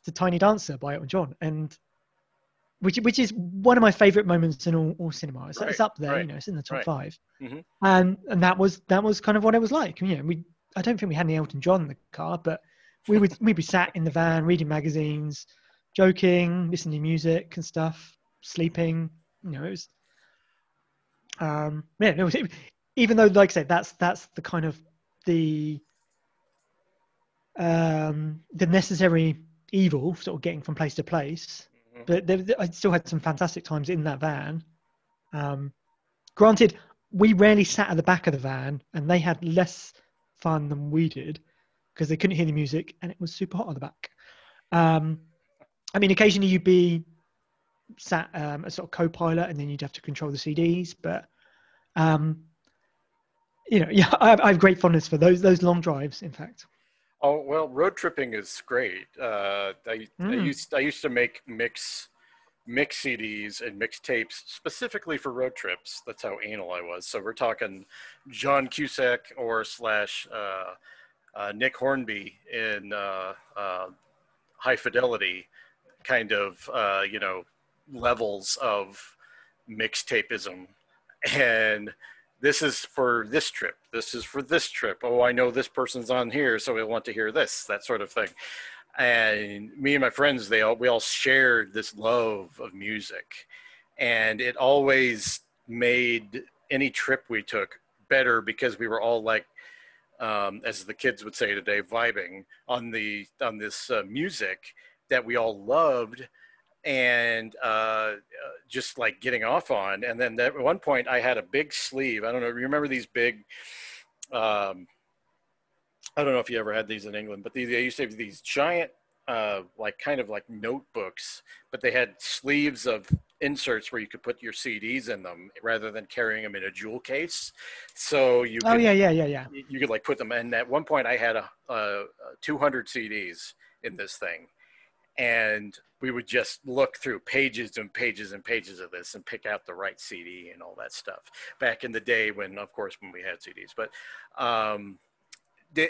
S4: to Tiny Dancer by Elton John, and which which is one of my favorite moments in all, all cinema. It's, it's up there,
S3: right,
S4: you know, it's in the top
S3: right.
S4: 5
S3: Mhm.
S4: and and that was that was kind of what it was like. You know, we I don't think we had any Elton John in the car, but we would we'd be sat in the van reading magazines, joking, listening to music and stuff, sleeping. You know, it was um yeah, [LAUGHS] even though like I said, that's that's the kind of the um the necessary evil sort of getting from place to place.
S3: Mhm.
S4: But there, there- I still had some fantastic times in that van. Um, granted, we rarely sat at the back of the van, and they had less fun than we did because they couldn't hear the music, and it was super hot on the back. Um, I mean, occasionally you'd be sat um, a sort of co-pilot, and then you'd have to control the CDs. But um, you know, [LAUGHS] yeah, I have, I have great fondness for those those long drives. In fact,
S3: Oh well, road tripping is great. Uh, I, I
S4: Mm.
S3: used I used to make mix mix CDs and mix tapes specifically for road trips. That's how anal I was. So we're talking John Cusack or slash uh, uh, Nick Hornby in uh, uh, High Fidelity, kind of uh, you know levels of mixtapeism, and this is for this trip. This is for this trip. Oh, I know this person's on here, so I want to hear this. That sort of thing. And me and my friends, they all we all shared this love of music, and it always made any trip we took better because we were all like, um, as the kids would say today, vibing on the on this uh, music that we all loved and uh, uh, just like getting off on. And then at one point, I had a big sleeve. I don't know. You remember these big? Um, I don't know if you ever had these in England, but these, they used to have these giant, uh, like kind of like notebooks, but they had sleeves of inserts where you could put your CDs in them rather than carrying them in a jewel case. So you
S4: oh
S3: could,
S4: yeah, yeah, yeah, yeah.
S3: you could like put them in. At one point, I had a, a, a 200 CDs in this thing, and we would just look through pages and pages and pages of this and pick out the right CD and all that stuff. Back in the day, when of course when we had CDs, but um, the,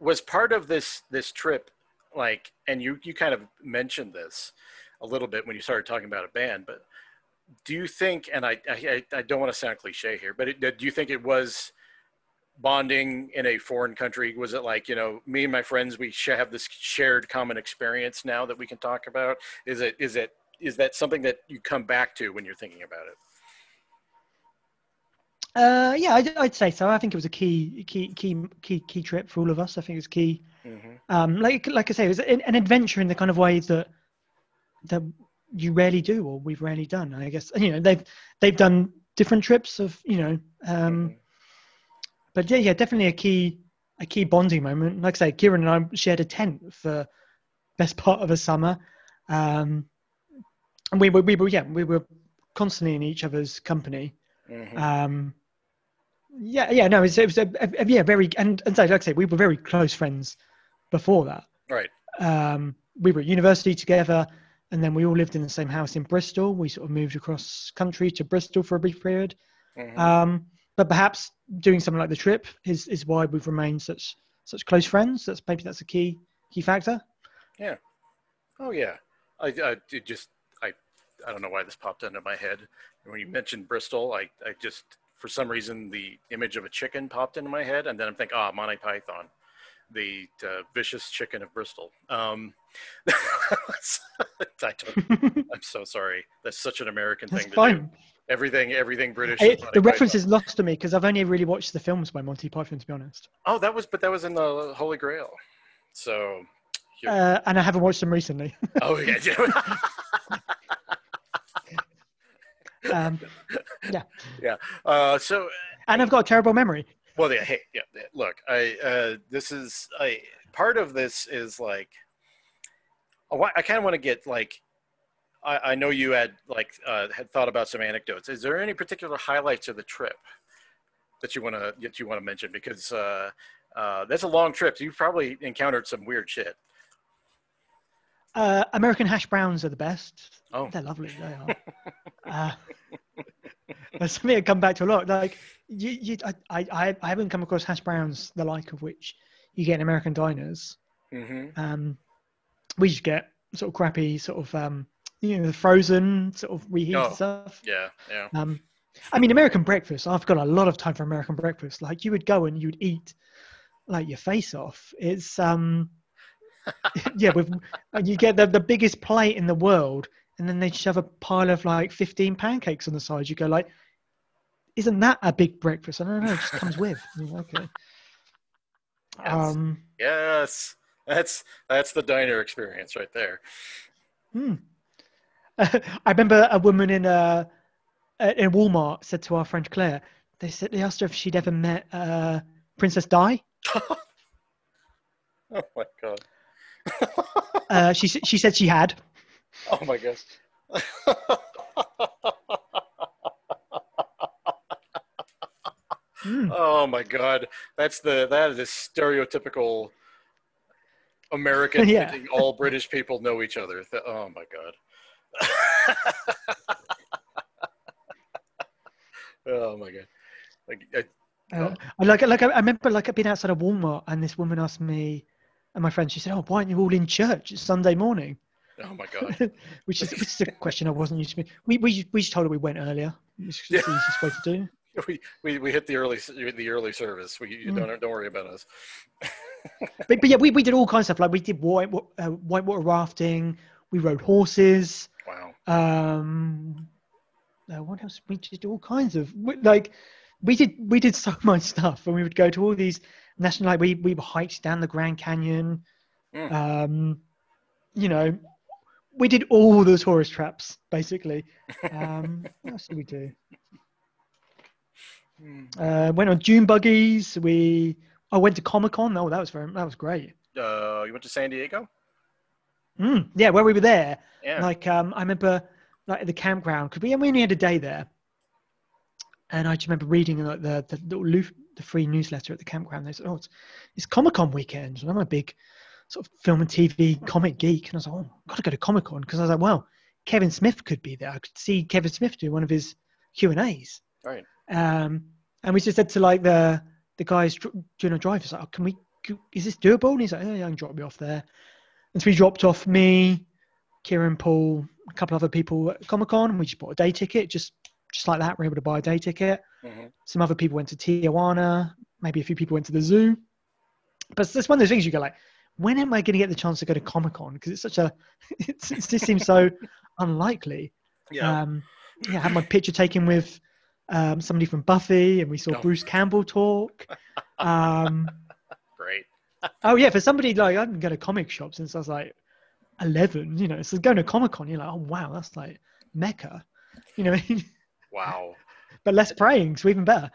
S3: was part of this this trip like, and you you kind of mentioned this a little bit when you started talking about a band, but do you think and I, I i don't want to sound cliche here but it, do you think it was bonding in a foreign country was it like you know me and my friends we have this shared common experience now that we can talk about is it is it is that something that you come back to when you're thinking about it
S4: Uh, yeah, I'd, I'd say so. I think it was a key, key, key, key, key trip for all of us. I think it was key.
S3: mm-hmm.
S4: Um, like, like I say, it was an, an adventure in the kind of way that that you rarely do, or we've rarely done. I guess you know they've they've done different trips of you know, um, but yeah, yeah, definitely a key a key bonding moment. Like I say, Kieran and I shared a tent for best part of a summer. Um, and we were, we were, yeah, we were constantly in each other's company.
S3: Mhm.
S4: Um, yeah, yeah, no, it was, it was a, a- yeah, very, and, and so, like I say, we were very close friends before that.
S3: right.
S4: Um, we were at university together, and then we all lived in the same house in Bristol. We sort of moved across country to Bristol for a brief period.
S3: Mhm.
S4: Um, but perhaps doing something like the trip is, is why we've remained such such close friends. That's maybe that's a key key factor. Yeah.
S3: Oh yeah, I, I it just I I don't know why this popped into my head when you mentioned Bristol. I I just for some reason the image of a chicken popped into my head, and then I'm thinking, ah, Monty Python, the uh, vicious chicken of Bristol. Um, [LAUGHS] I [LAUGHS] I'm so sorry. That's such an American
S4: That's
S3: thing to
S4: fine.
S3: do. Everything everything British.
S4: It-
S3: is Monty
S4: the reference is lost to me because I've only really watched the films by Monty Python, to be honest,
S3: Oh, that was but that was in the Holy Grail. So.
S4: uh, and I haven't watched them recently. [LAUGHS]
S3: oh yeah.
S4: um,
S3: yeah. [LAUGHS] Uh, so
S4: and I've got a terrible memory.
S3: Well, yeah. Hey, yeah. Look, I uh, this is I part of this is like I, I kind of want to get like I, I know you had like uh, had thought about some anecdotes. Is there any particular highlights of the trip that you want to that you want to mention? Because uh, uh, that's a long trip. So you've probably encountered some weird shit.
S4: Uh, American hash browns are the best.
S3: Oh.
S4: They're lovely. They are. uh, that's something I come back to a lot. Like, you, you, I, I, I haven't come across hash browns the like of which you get in American diners.
S3: hmm
S4: Um, we just get sort of crappy, sort of, um, you know, the frozen sort of reheated
S3: Oh.
S4: stuff.
S3: Yeah, yeah.
S4: Um, I mean, American breakfast. I've got a lot of time for American breakfast. Like, you would go and you'd eat like your face off. It's um, [LAUGHS] yeah, with and you get the the biggest plate in the world, and then they shove a pile of like fifteen pancakes on the side. You go like, isn't that a big breakfast? I don't know. It just comes with. [LAUGHS] You know, okay.
S3: Yes.
S4: Um,
S3: Yes, that's that's the diner experience right there.
S4: hmm. [LAUGHS] I remember a woman in a in Walmart said to our friend Claire, they said they asked her if she'd ever met uh, Princess Di. [LAUGHS]
S3: Oh my god. [LAUGHS]
S4: Uh, she she said she had.
S3: Oh my gosh.
S4: Hmm.
S3: oh my god. That's the that is a stereotypical American
S4: Yeah.
S3: thinking all British people know each other. Oh my god. [LAUGHS] oh my god. Like I,
S4: Uh, I like like I I remember like being outside of Walmart and this woman asked me and my friend she said, "Oh, why aren't you all in church? It's Sunday morning,"
S3: oh my god. [LAUGHS]
S4: which is which is a question I wasn't used to. We we we just told her we went earlier. It's the easiest way to do. [LAUGHS]
S3: We, we, we hit the early the early service. We you
S4: Mm.
S3: don't don't worry about us.
S4: But, but yeah, we, we did all kinds of stuff. Like we did white uh, whitewater rafting. We rode horses.
S3: Wow.
S4: Um, uh, what else? We just did all kinds of like we did we did so [LAUGHS] much stuff, and we would go to all these national like we we hiked down the Grand Canyon.
S3: Mm.
S4: Um, you know, we did all the tourist traps basically. Um, [LAUGHS] what else did we do? Uh, went on dune buggies. We I went to Comic Con. Oh, that was very that was great.
S3: Uh, you went to San Diego?
S4: Mm, yeah, where we were there.
S3: Yeah.
S4: Like um, I remember, like at the campground because we, we only had a day there, and I just remember reading like the the little loo- the free newsletter at the campground. They said, "Oh, it's it's Comic Con weekend," and I'm a big sort of film and TV comic geek, and I was like, "Oh, I've got to go to Comic Con," because I was like, "Well, Kevin Smith could be there. I could see Kevin Smith do one of his Q and A's."
S3: Right.
S4: Um, and we just said to like the the guys doing a drive, like, oh, "Can we? Is this doable?" And he's like, "Yeah, yeah, I can drop me off there." And so we dropped off me, Kieran, Paul, a couple other people at Comic Con, and we just bought a day ticket, just just like that. We were able to buy a day ticket.
S3: Mhm.
S4: Some other people went to Tijuana. Maybe a few people went to the zoo. But it's one of those things you go like, when am I going to get the chance to go to Comic Con? Because it's such a, [LAUGHS] it's, it just seems so [LAUGHS] unlikely.
S3: Yeah.
S4: Um, yeah, I had my picture taken with um, somebody from Buffy, and we saw
S3: Oh.
S4: Bruce Campbell talk. [LAUGHS] Um. Oh yeah, for somebody like I haven't gone to comic shop since I was like eleven. You know, so going to Comic Con, you're like, oh wow, that's like mecca. You know, I mean?
S3: Wow. [LAUGHS]
S4: but less praying, so even better.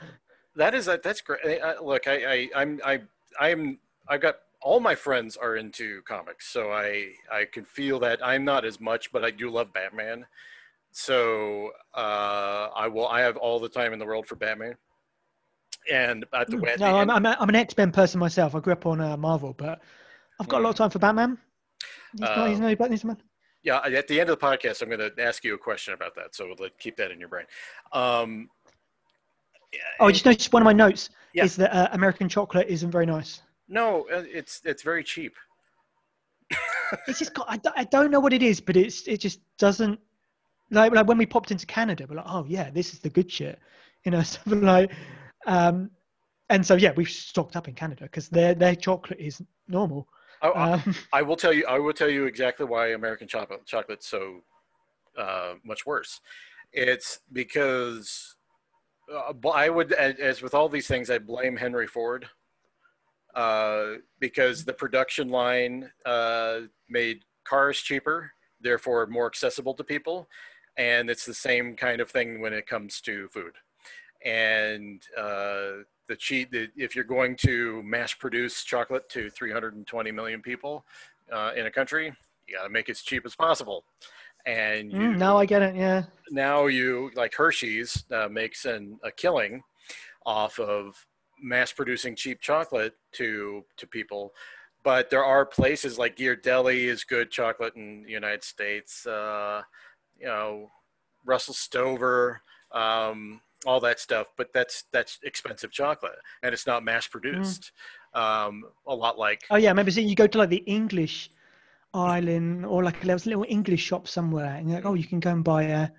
S3: That is that's great. I, I- look, I, I I'm I I'm I've got all my friends are into comics, so I I can feel that I'm not as much, but I do love Batman. So uh, I will. I have all the time in the world for Batman. And the,
S4: Hmm. No, I'm, I'm, a, I'm an X Men person myself. I grew up on uh, Marvel, but I've got a lot of time for Batman. He's not, he's
S3: Uh,
S4: no Batman.
S3: Yeah, at the end of the podcast, I'm going to ask you a question about that. So let keep that in your brain. Um,
S4: Oh, I just noticed one of my notes
S3: Yeah.
S4: is that uh, American chocolate isn't very nice.
S3: no, uh, it's it's very cheap. [LAUGHS]
S4: It's just got, I, don't- I don't know what it is, but it's it just doesn't like like when we popped into Canada, we're like, oh yeah, this is the good shit, you know, [LAUGHS] something like, um, and so yeah, we've stocked up in Canada because their their chocolate is normal.
S3: I, I-
S4: Um, [LAUGHS]
S3: I will tell you. I will tell you exactly why American chocolate chocolate's so uh, much worse. It's because uh, I would, as as with all these things, I blame Henry Ford uh, because the production line uh, made cars cheaper, therefore more accessible to people, and it's the same kind of thing when it comes to food. And uh, the cheat, that if you're going to mass produce chocolate to 320 million people uh, in a country, you got to make it as cheap as possible. And you,
S4: mm, now I get it. Yeah.
S3: now you like Hershey's uh, makes an, a killing off of mass producing cheap chocolate to to people but there are places like Ghirardelli is good chocolate in the United States uh, you know Russell Stover um, all that stuff but that's that's expensive chocolate and it's not mass produced um, a lot like
S4: Oh yeah, I remember seeing you go to like the English island or like there was a little English shop somewhere, and you're like, oh, you can go and buy a,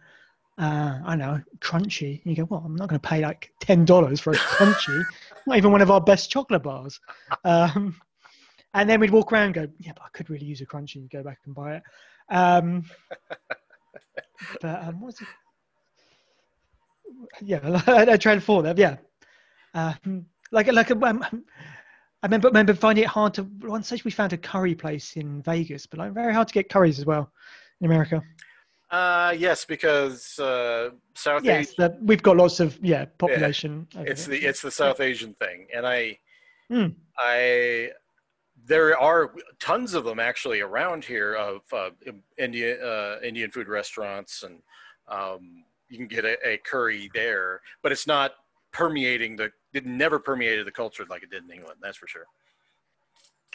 S4: uh, I don't know, Crunchie. And you go, well, I'm not going to pay like ten dollars for a Crunchie, [LAUGHS] not even one of our best chocolate bars. Um, and then we'd walk around and go, yeah, but I could really use a Crunchie. And go back and buy it. Um, but um, what's it? Yeah, [LAUGHS] I, I tried to fall there. Yeah, um, like like um, I remember remember finding it hard to one stage we found a curry place in Vegas, but like very hard to get curries as well in America.
S3: uh, yes because uh, South
S4: Yes,
S3: Asia
S4: the, we've got lots of yeah population. over
S3: it's
S4: here.
S3: the it's the South Asian thing, and I,
S4: Mm.
S3: I, there are tons of them actually around here of uh, Indian uh, Indian food restaurants, and um, you can get a, a curry there, but it's not permeating the. It never permeated the culture like it did in England. That's for sure.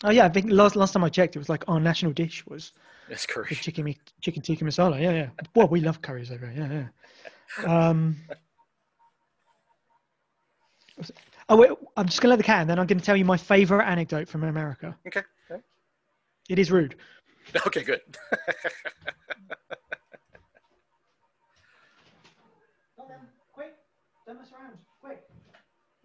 S4: Oh yeah, I think last last time I checked, it was like our national dish was
S3: It's curry.
S4: chicken chicken tikka masala. Yeah, yeah. Well, we love curries over here. Yeah, yeah. Um, [LAUGHS] oh wait, I'm just gonna let the cat, and then I'm gonna tell you my favorite anecdote from America.
S3: Okay. Okay.
S4: It is rude. [LAUGHS]
S3: Okay. Good. [LAUGHS]
S4: Quick, don't mess around. Quick, what are you gonna do?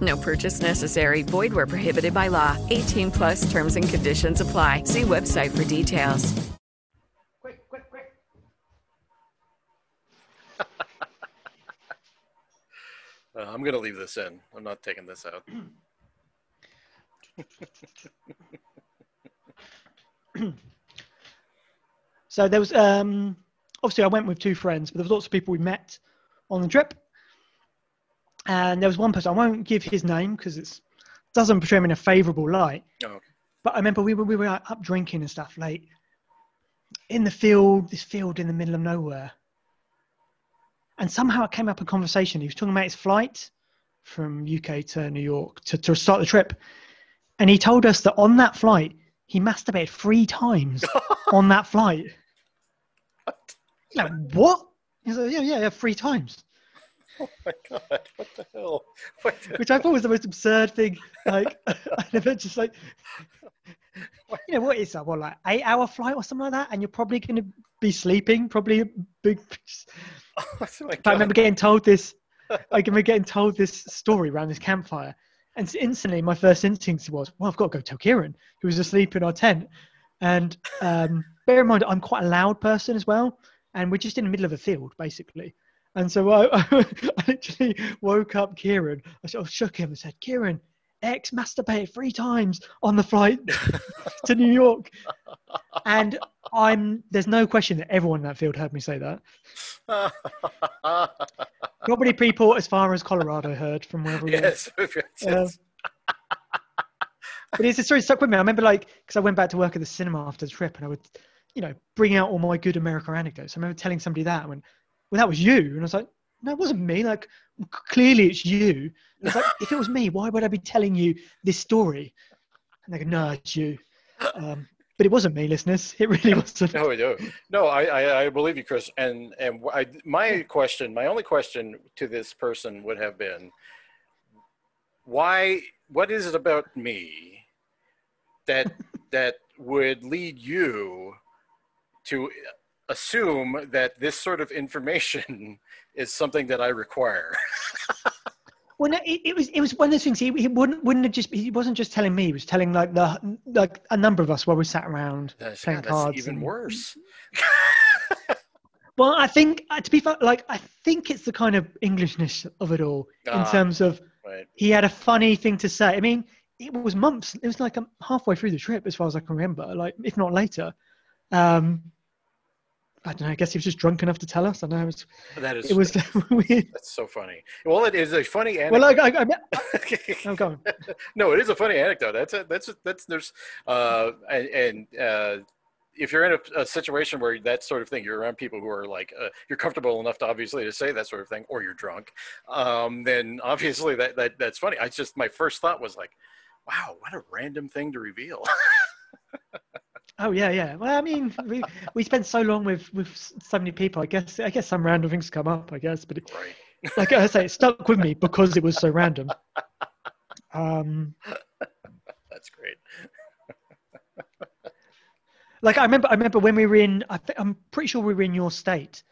S5: No purchase necessary. Void where prohibited by law. 18 plus terms and conditions apply. See website for details.
S4: Quick, quick, quick. [LAUGHS]
S3: Uh, I'm gonna leave this in. I'm not taking this out. [COUGHS]
S4: So there was um obviously I went with two friends, but there was lots of people we met on the trip. And there was one person I won't give his name because it doesn't portray him in a favourable light.
S3: Oh, okay.
S4: But I remember we were we were up drinking and stuff late in the field, this field in the middle of nowhere. And somehow it came up a conversation. He was talking about his flight from UK to New York to, to start the trip. And he told us that on that flight, he masturbated three times [LAUGHS] on that flight. You're like, what? He's like, yeah, yeah, yeah, three times. [LAUGHS]
S3: Oh my god! What the hell? What the-
S4: Which I thought was the most absurd thing. Like, [LAUGHS] [LAUGHS] I never just like, you know, what is that? What, like eight hour flight or something like that? And you're probably going to be sleeping, probably a big.
S3: oh
S4: I remember getting told this. I remember getting told this story around this campfire, and instantly my first instinct was, "Well, I've got to go tell Kieran, who was asleep in our tent." And um, bear in mind, I'm quite a loud person as well, and we're just in the middle of a field, basically. And so I, [LAUGHS] I literally woke up Kieran. I sort of shook him and said, "Kieran, X masturbated three times on the flight [LAUGHS] to New York." And I'm there's no question that everyone in that field heard me say that. [LAUGHS] Probably people as far as Colorado heard from wherever we were.
S3: yes. yes.
S4: Uh, but it's a story stuck with me. I remember like because I went back to work at the cinema after the trip, and I would, you know, bring out all my good America anecdotes. I remember telling somebody that, and well, that was you, and I was like, no, it wasn't me. Like clearly it's you. It's like if it was me, why would I be telling you this story? And they go, no, it's you. Um, but it wasn't me, listeners. It really wasn't.
S3: No, no, no. I, I, I believe you, Chris. And and I, my question, my only question to this person would have been, why? What is it about me that that would lead you to assume that this sort of information [LAUGHS] is something that I require? [LAUGHS]
S4: Well, no, it, it was it was one of those things. He, he wouldn't wouldn't have just he wasn't just telling me. He was telling like the like a number of us while we sat around
S3: That's,
S4: playing
S3: that's
S4: cards.
S3: even
S4: and-
S3: worse. [LAUGHS]
S4: Well, I think uh, to be fair, like I think it's the kind of Englishness of it all in
S3: Ah.
S4: terms of
S3: Right.
S4: he had a funny thing to say. I mean, it was months. It was like um, halfway through the trip, as far as I can remember, like if not later. Um, I don't know. I guess he was just drunk enough to tell us. I know it was.
S3: That is.
S4: It was [LAUGHS] weird.
S3: That's so funny. Well, it is a funny
S4: Well,
S3: anecdote.
S4: like I, I, oh, [LAUGHS] go on. [LAUGHS]
S3: no, it is a funny anecdote. That's a, that's a, that's there's uh and, and uh if you're in a, a situation where that sort of thing, you're around people who are like uh, you're comfortable enough to obviously to say that sort of thing, or you're drunk, um, then obviously that, that that's funny. I just my first thought was like, wow, what a random thing to reveal.
S4: Oh yeah, yeah. Well, I mean, we we spent so long with with so many people. I guess I guess some random things come up. I guess, but it,
S3: right. [LAUGHS]
S4: like I say, it stuck with me because it was so random. Um, [LAUGHS]
S3: That's great. [LAUGHS]
S4: like I remember, I remember when we were in. I th- I'm pretty sure we were in your state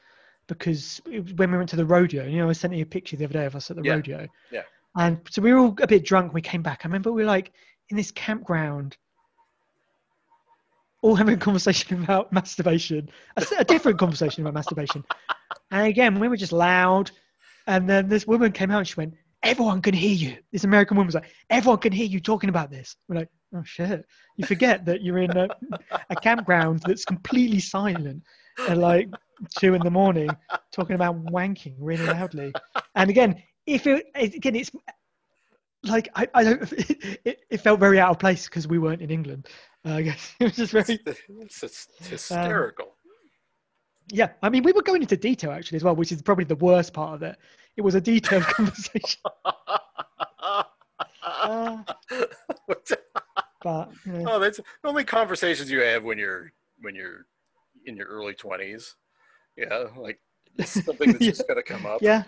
S4: because it was when we went to the rodeo. You know, I sent you a picture the other day of us at the
S3: Yeah.
S4: rodeo.
S3: Yeah.
S4: And so we were all a bit drunk. When We came back. I remember we were like in this campground, all having a conversation about [LAUGHS] masturbation, a different conversation about masturbation. And again, we were just loud. And then this woman came out and she went, Everyone can hear you. This American woman was like, Everyone can hear you talking about this. We're like, Oh shit. You forget that you're in a, a campground that's completely silent at like two in the morning talking about wanking really loudly. And again, if it, again, it's like, I, I don't, [LAUGHS] it, it felt very out of place because we weren't in England. Uh, I guess [LAUGHS] it was just very,
S3: It's, it's hysterical.
S4: yeah. I mean, we were going into detail actually as well, which is probably the worst part of it. It was a detailed [LAUGHS] conversation. Uh, but yeah.
S3: oh, that's the only conversations you have when you're when you're in your early twenties. Yeah, like something that's just gonna come up.
S4: yeah.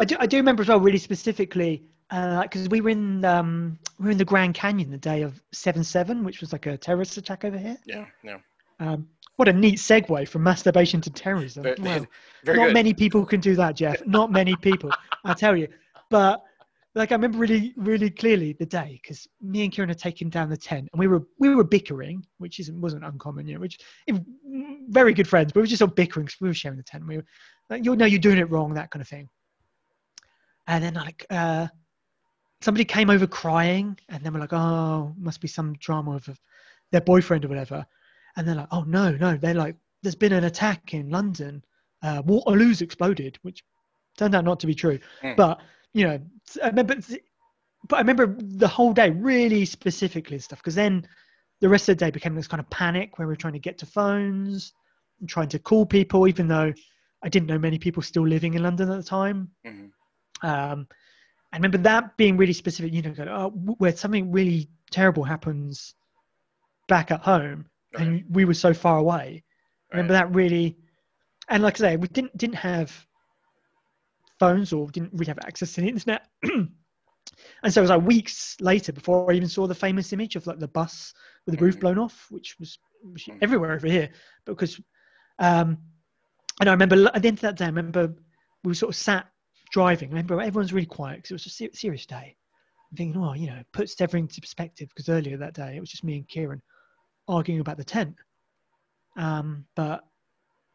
S4: I do, I do remember as well, really specifically, because we were in um, we were in the Grand Canyon the day of seven seven, which was like a terrorist attack over here.
S3: Yeah, yeah.
S4: Um, what a neat segue from masturbation to terrorism.
S3: Very,
S4: Wow.
S3: very
S4: Not
S3: good.
S4: many people can do that, Jeff. [LAUGHS] Not many people, I tell you. But like I remember really, really clearly the day because me and Kieran had taken down the tent and we were we were bickering, which isn't wasn't uncommon, you know, which very good friends, but we were just all bickering 'cause we were sharing the tent. We were like, you know, you're doing it wrong, that kind of thing. And then like uh, somebody came over crying, and then we're like, oh, must be some drama with their boyfriend or whatever. And they're like, oh no, no, they're like, there's been an attack in London. Uh, Waterloo's exploded, which turned out not to be true.
S3: Mm.
S4: But you know, I remember, but I remember the whole day really specifically and stuff because then the rest of the day became this kind of panic where we are trying to get to phones, and trying to call people, even though I didn't know many people still living in London at the time.
S3: Mhm.
S4: Um, I remember that being really specific. You know, go, oh, where something really terrible happens, back at home, and we were so far away. I remember that really, and like I say, we didn't didn't have phones or didn't really have access to the internet. [CLEARS THROAT] and so it was like weeks later before I even saw the famous image of like the bus with the roof blown off, which was, was everywhere over here. Because, um, and I remember at the end of that day, I remember we were sort of sat driving. I remember everyone's really quiet because it was a ser- serious day. I'm thinking, oh, you know, puts everything into perspective because earlier that day it was just me and Kieran arguing about the tent. Um, but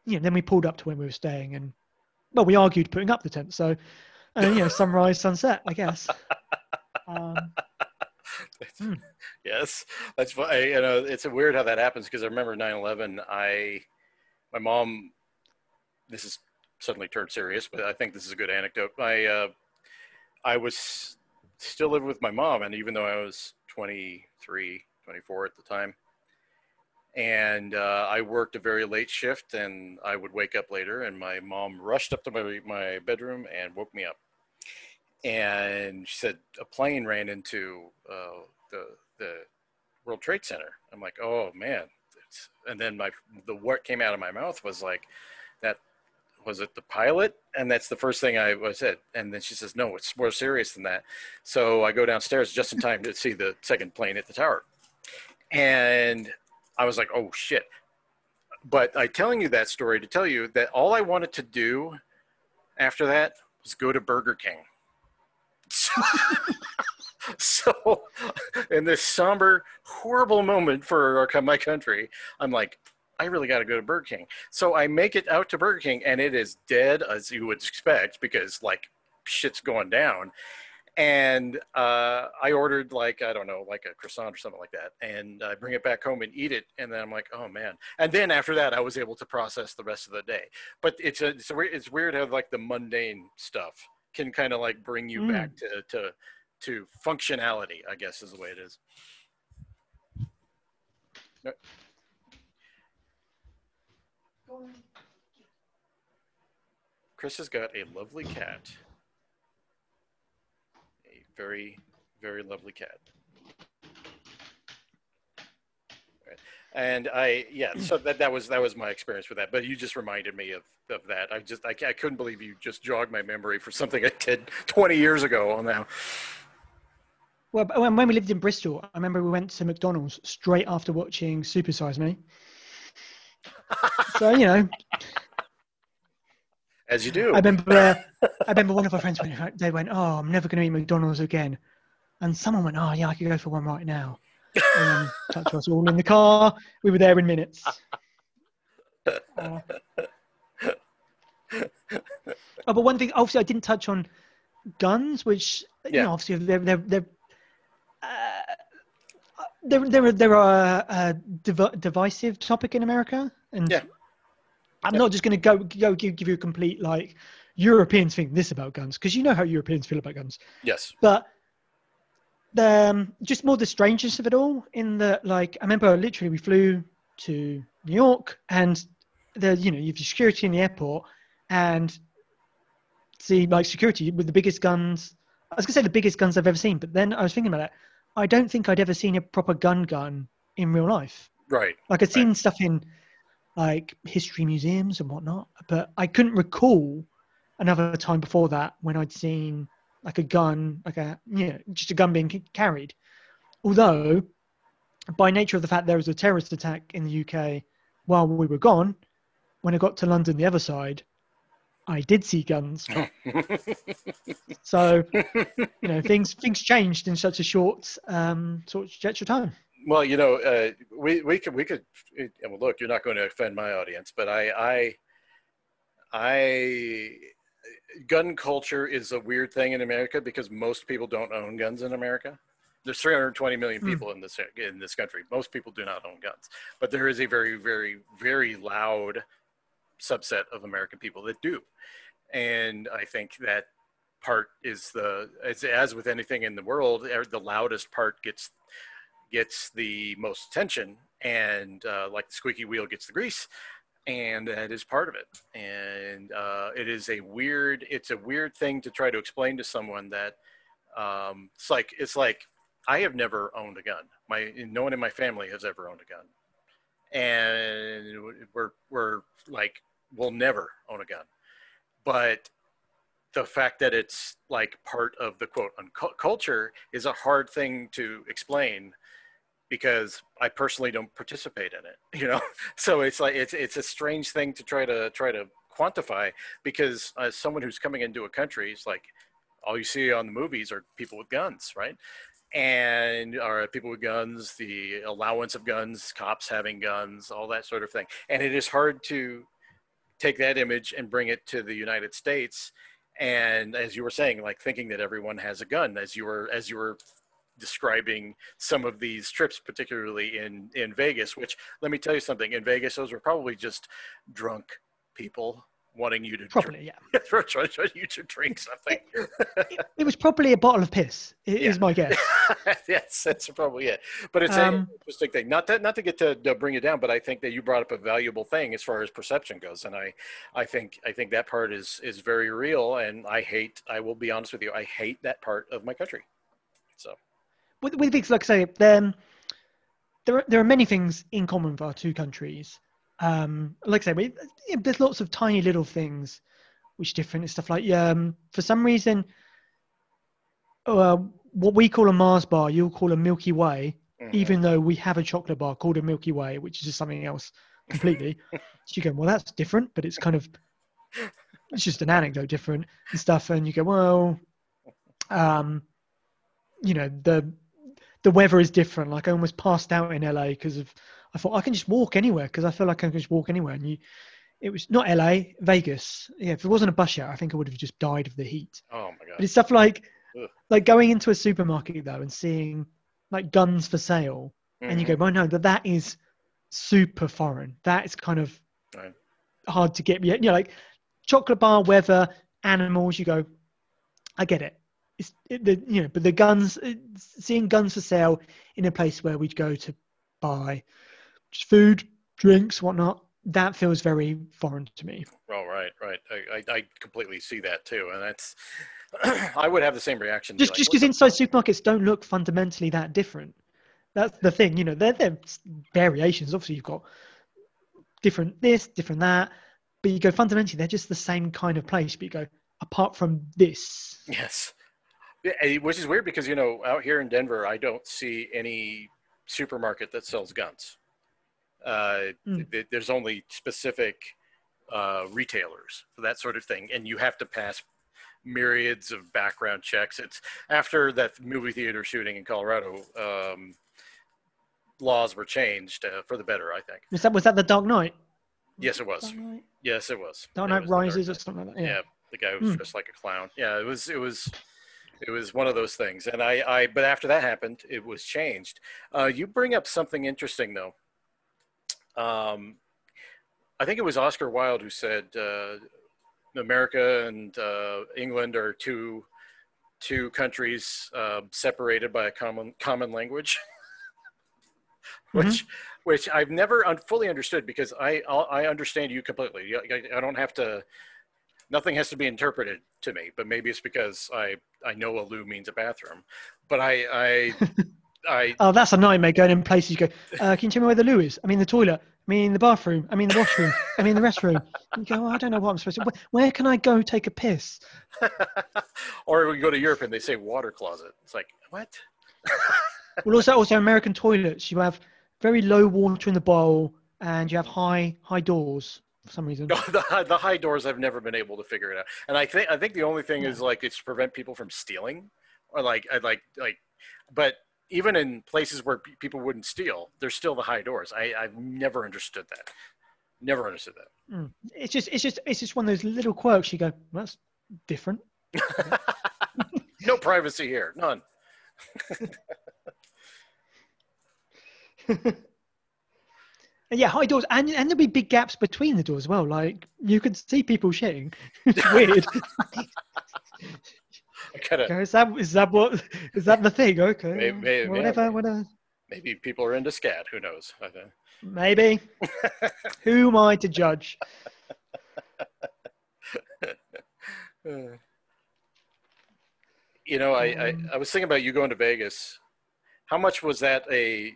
S4: you know, then we pulled up to where we were staying, and well, we argued putting up the tent. So, uh, you know, [LAUGHS] sunrise, sunset, I guess. Um, hmm.
S3: Yes, that's why you know it's weird how that happens because I remember 9/11. I, my mom, this is suddenly turned serious, but I think this is a good anecdote. I, uh, I was still living with my mom, and even though I was 23, 24 at the time, and uh, I worked a very late shift, and I would wake up later, and my mom rushed up to my my bedroom and woke me up, and she said a plane ran into uh, the the World Trade Center. I'm like, oh man, and then my the what came out of my mouth was like, that was it the pilot? And that's the first thing I was. And then she says, no, it's more serious than that. So I go downstairs just in time to see the second plane hit the tower, and I was like, oh shit. But I telling you that story to tell you that all I wanted to do after that was go to Burger King. [LAUGHS] so, in this somber, horrible moment for our, my country, I'm like, I really got to go to Burger King. So I make it out to Burger King, and it is dead as you would expect because like shit's going down and uh, I ordered like I don't know, like a croissant or something like that, and I bring it back home and eat it, and then I'm like, oh man! And then after that, I was able to process the rest of the day. But it's a, it's, a, it's weird how like the mundane stuff can kind of like bring you mm. back to to to functionality. I guess is the way it is. Chris has got a lovely cat A very, very lovely cat. And I, yeah, so that, that was that was my experience with that. But you just reminded me of, of that. I just I, I couldn't believe you just jogged my memory for something I did 20 years ago on that.
S4: Well, when we lived in Bristol, I remember we went to McDonald's straight after watching Super Size Me. So you know,
S3: as you do.
S4: I remember, uh, I remember one of our friends went, they went, "Oh, I'm never going to eat McDonald's again," and someone went, "Oh, yeah, I could go for one right now." And then to us all in the car. We were there in minutes. Uh, oh, but one thing, obviously, I didn't touch on guns, which you know, obviously they're they're they're. Uh, they're, they're, they're a, a div- divisive topic in America, and
S3: yeah.
S4: I'm not just going to go go give, give you a complete like Europeans think this about guns because you know how Europeans feel about guns.
S3: Yes.
S4: But the um, just more the strangeness of it all. In the like, I remember literally we flew to New York and the you know you have security in the airport and see like security with the biggest guns. I was gonna say the biggest guns I've ever seen, but then I was thinking about it. I don't think I'd ever seen a proper gun gun in real life.
S3: Right.
S4: Like I'd seen
S3: right.
S4: stuff in like history museums and whatnot. But I couldn't recall another time before that when I'd seen like a gun, like a you know, just a gun being carried. Although, by nature of the fact there was a terrorist attack in the UK while we were gone, when I got to London, the other side, I did see guns. so, you know, things things changed in such a short um, sort of stretch of time
S3: well, you know, uh, we we could we could. Well, look, you're not going to offend my audience, but I I I gun culture is a weird thing in America because most people don't own guns in America. There's 320 million hmm. people mm. in this in this country. Most people do not own guns, but there is a very very very loud subset of American people that do, and I think that part is the as, as with anything in the world, the loudest part gets gets the most attention, and uh, like the squeaky wheel gets the grease, and that is part of it. And uh, it is a weird, it's a weird thing to try to explain to someone that um, it's like it's like I have never owned a gun. My no one in my family has ever owned a gun, and we're we're like we'll never own a gun. But the fact that it's like part of the quote unquote culture is a hard thing to explain because I personally don't participate in it, [LAUGHS] you know. So it's like it's it's a strange thing to try to try to quantify because as someone who's coming into a country, it's like all you see on the movies are people with guns, right? And are people with guns, the allowance of guns, cops having guns, all that sort of thing. And it is hard to take that image and bring it to the United States. And as you were saying, like thinking that everyone has a gun, as you were as you were describing some of these trips, particularly in in Vegas. Which let me tell you something, in Vegas, those were probably just drunk people wanting you to
S4: Probably,
S3: drink,
S4: yeah. [LAUGHS]
S3: trying you to drink something. [LAUGHS]
S4: It, it was probably a bottle of piss. Is
S3: Yeah.
S4: my guess. [LAUGHS]
S3: yes, that's probably it. But it's
S4: Um,
S3: an interesting thing. Not that not to get to, to bring it down, but I think that you brought up a valuable thing as far as perception goes, and I, I think I think that part is is very real. And I hate. I will be honest with you. I hate that part of my country. So
S4: with, with things like I say, then there are, there are many things in common for our two countries. Um, like I say, we, there's lots of tiny little things which are different and stuff like um, for some reason, uh, what we call a Mars bar, you'll call a Milky Way,
S3: mhm.
S4: even though we have a chocolate bar called a Milky Way, which is just something else completely. [LAUGHS] so you go, well, that's different, but it's kind of it's just an anecdote different and stuff. And you go, well, um, you know, the the weather is different. Like I almost passed out in LA because of I thought I can just walk anywhere because I feel like I can just walk anywhere. And you, it was not LA, Vegas. Yeah, if it wasn't a bus shower, I think I would have just died of the heat.
S3: oh my god!
S4: But it's stuff like
S3: Ugh.
S4: like going into a supermarket though and seeing like guns for sale, and you go,
S3: Mhm.
S4: well, no, that that is super foreign. That is kind of
S3: Right.
S4: hard to get. Yeah, You know, like chocolate bar, weather, animals. You go, I get it. It's it, the you know, but the guns, uh, seeing guns for sale in a place where we'd go to buy food, drinks, whatnot. That feels very foreign to me.
S3: Oh right, right. I, I, I completely see that too, and that's. [CLEARS THROAT] I would have the same reaction.
S4: just
S3: like,
S4: just because inside supermarkets don't look fundamentally that different. That's the thing, you know. They're, they're variations. Obviously, you've got different this, different that, but you go fundamentally, they're just the same kind of place. But you go apart from this.
S3: Yes. Yeah, which is weird because you know out here in Denver, I don't see any supermarket that sells guns. Uh,
S4: Mm.
S3: th- there's only specific uh, retailers for that sort of thing, and you have to pass myriads of background checks. It's after that movie theater shooting in Colorado, um, laws were changed uh, for the better. I think.
S4: Was that was that the Dark Knight?
S3: Yes, it was. Yes, it was.
S4: Dark
S3: It
S4: Knight
S3: was the Dark
S4: Rises or something like that.
S3: yeah.
S4: Yeah.
S3: the guy was
S4: Hmm.
S3: dressed like a clown yeah it was it was it was one of those things and i i but after that happened it was changed uh, you bring up something interesting though um, i think it was oscar wilde who said uh, america and uh, england are two two countries uh, separated by a common common language [LAUGHS] which which I've never un- fully understood because I I'll, I understand you completely. I, I- I don't have to. Nothing has to be interpreted to me, but maybe it's because I I know a loo means a bathroom, but I I [LAUGHS] I
S4: Oh, that's a nightmare going in places. You go, uh, can you tell me where the loo is? I mean the toilet. I mean the bathroom. I mean the washroom. I mean the restroom. You go, oh, I don't know what I'm supposed to. Where, where can I go take a piss? [LAUGHS]
S3: or we go to Europe and they say water closet. It's like what? [LAUGHS]
S4: Well, also also American toilets. You have very low water in the bowl, and you have high high doors for some reason.
S3: No, [LAUGHS] the, the high doors I've never been able to figure it out. And I think I think the only thing is like it's to prevent people from stealing, or like I like like, but even in places where pe- people wouldn't steal, there's still the high doors. I I've never understood that. Never understood that. Hmm.
S4: It's just it's just it's just one of those little quirks. You go, well, that's different. [LAUGHS]
S3: No privacy here, none. [LAUGHS]
S4: Yeah, high doors, and and there'll be big gaps between the doors as well. Like you could see people shitting. [LAUGHS] It's weird. [LAUGHS]
S3: Gotta,
S4: Okay, is that is that what is that the thing? Okay,
S3: May- may-
S4: whatever,
S3: yeah.
S4: whatever.
S3: maybe people are into scat. Who knows? I think.
S4: Maybe. [LAUGHS] Who am I to judge? [LAUGHS]
S3: You know, I, I,
S4: Um,
S3: I was thinking about you going to Vegas, how much was that a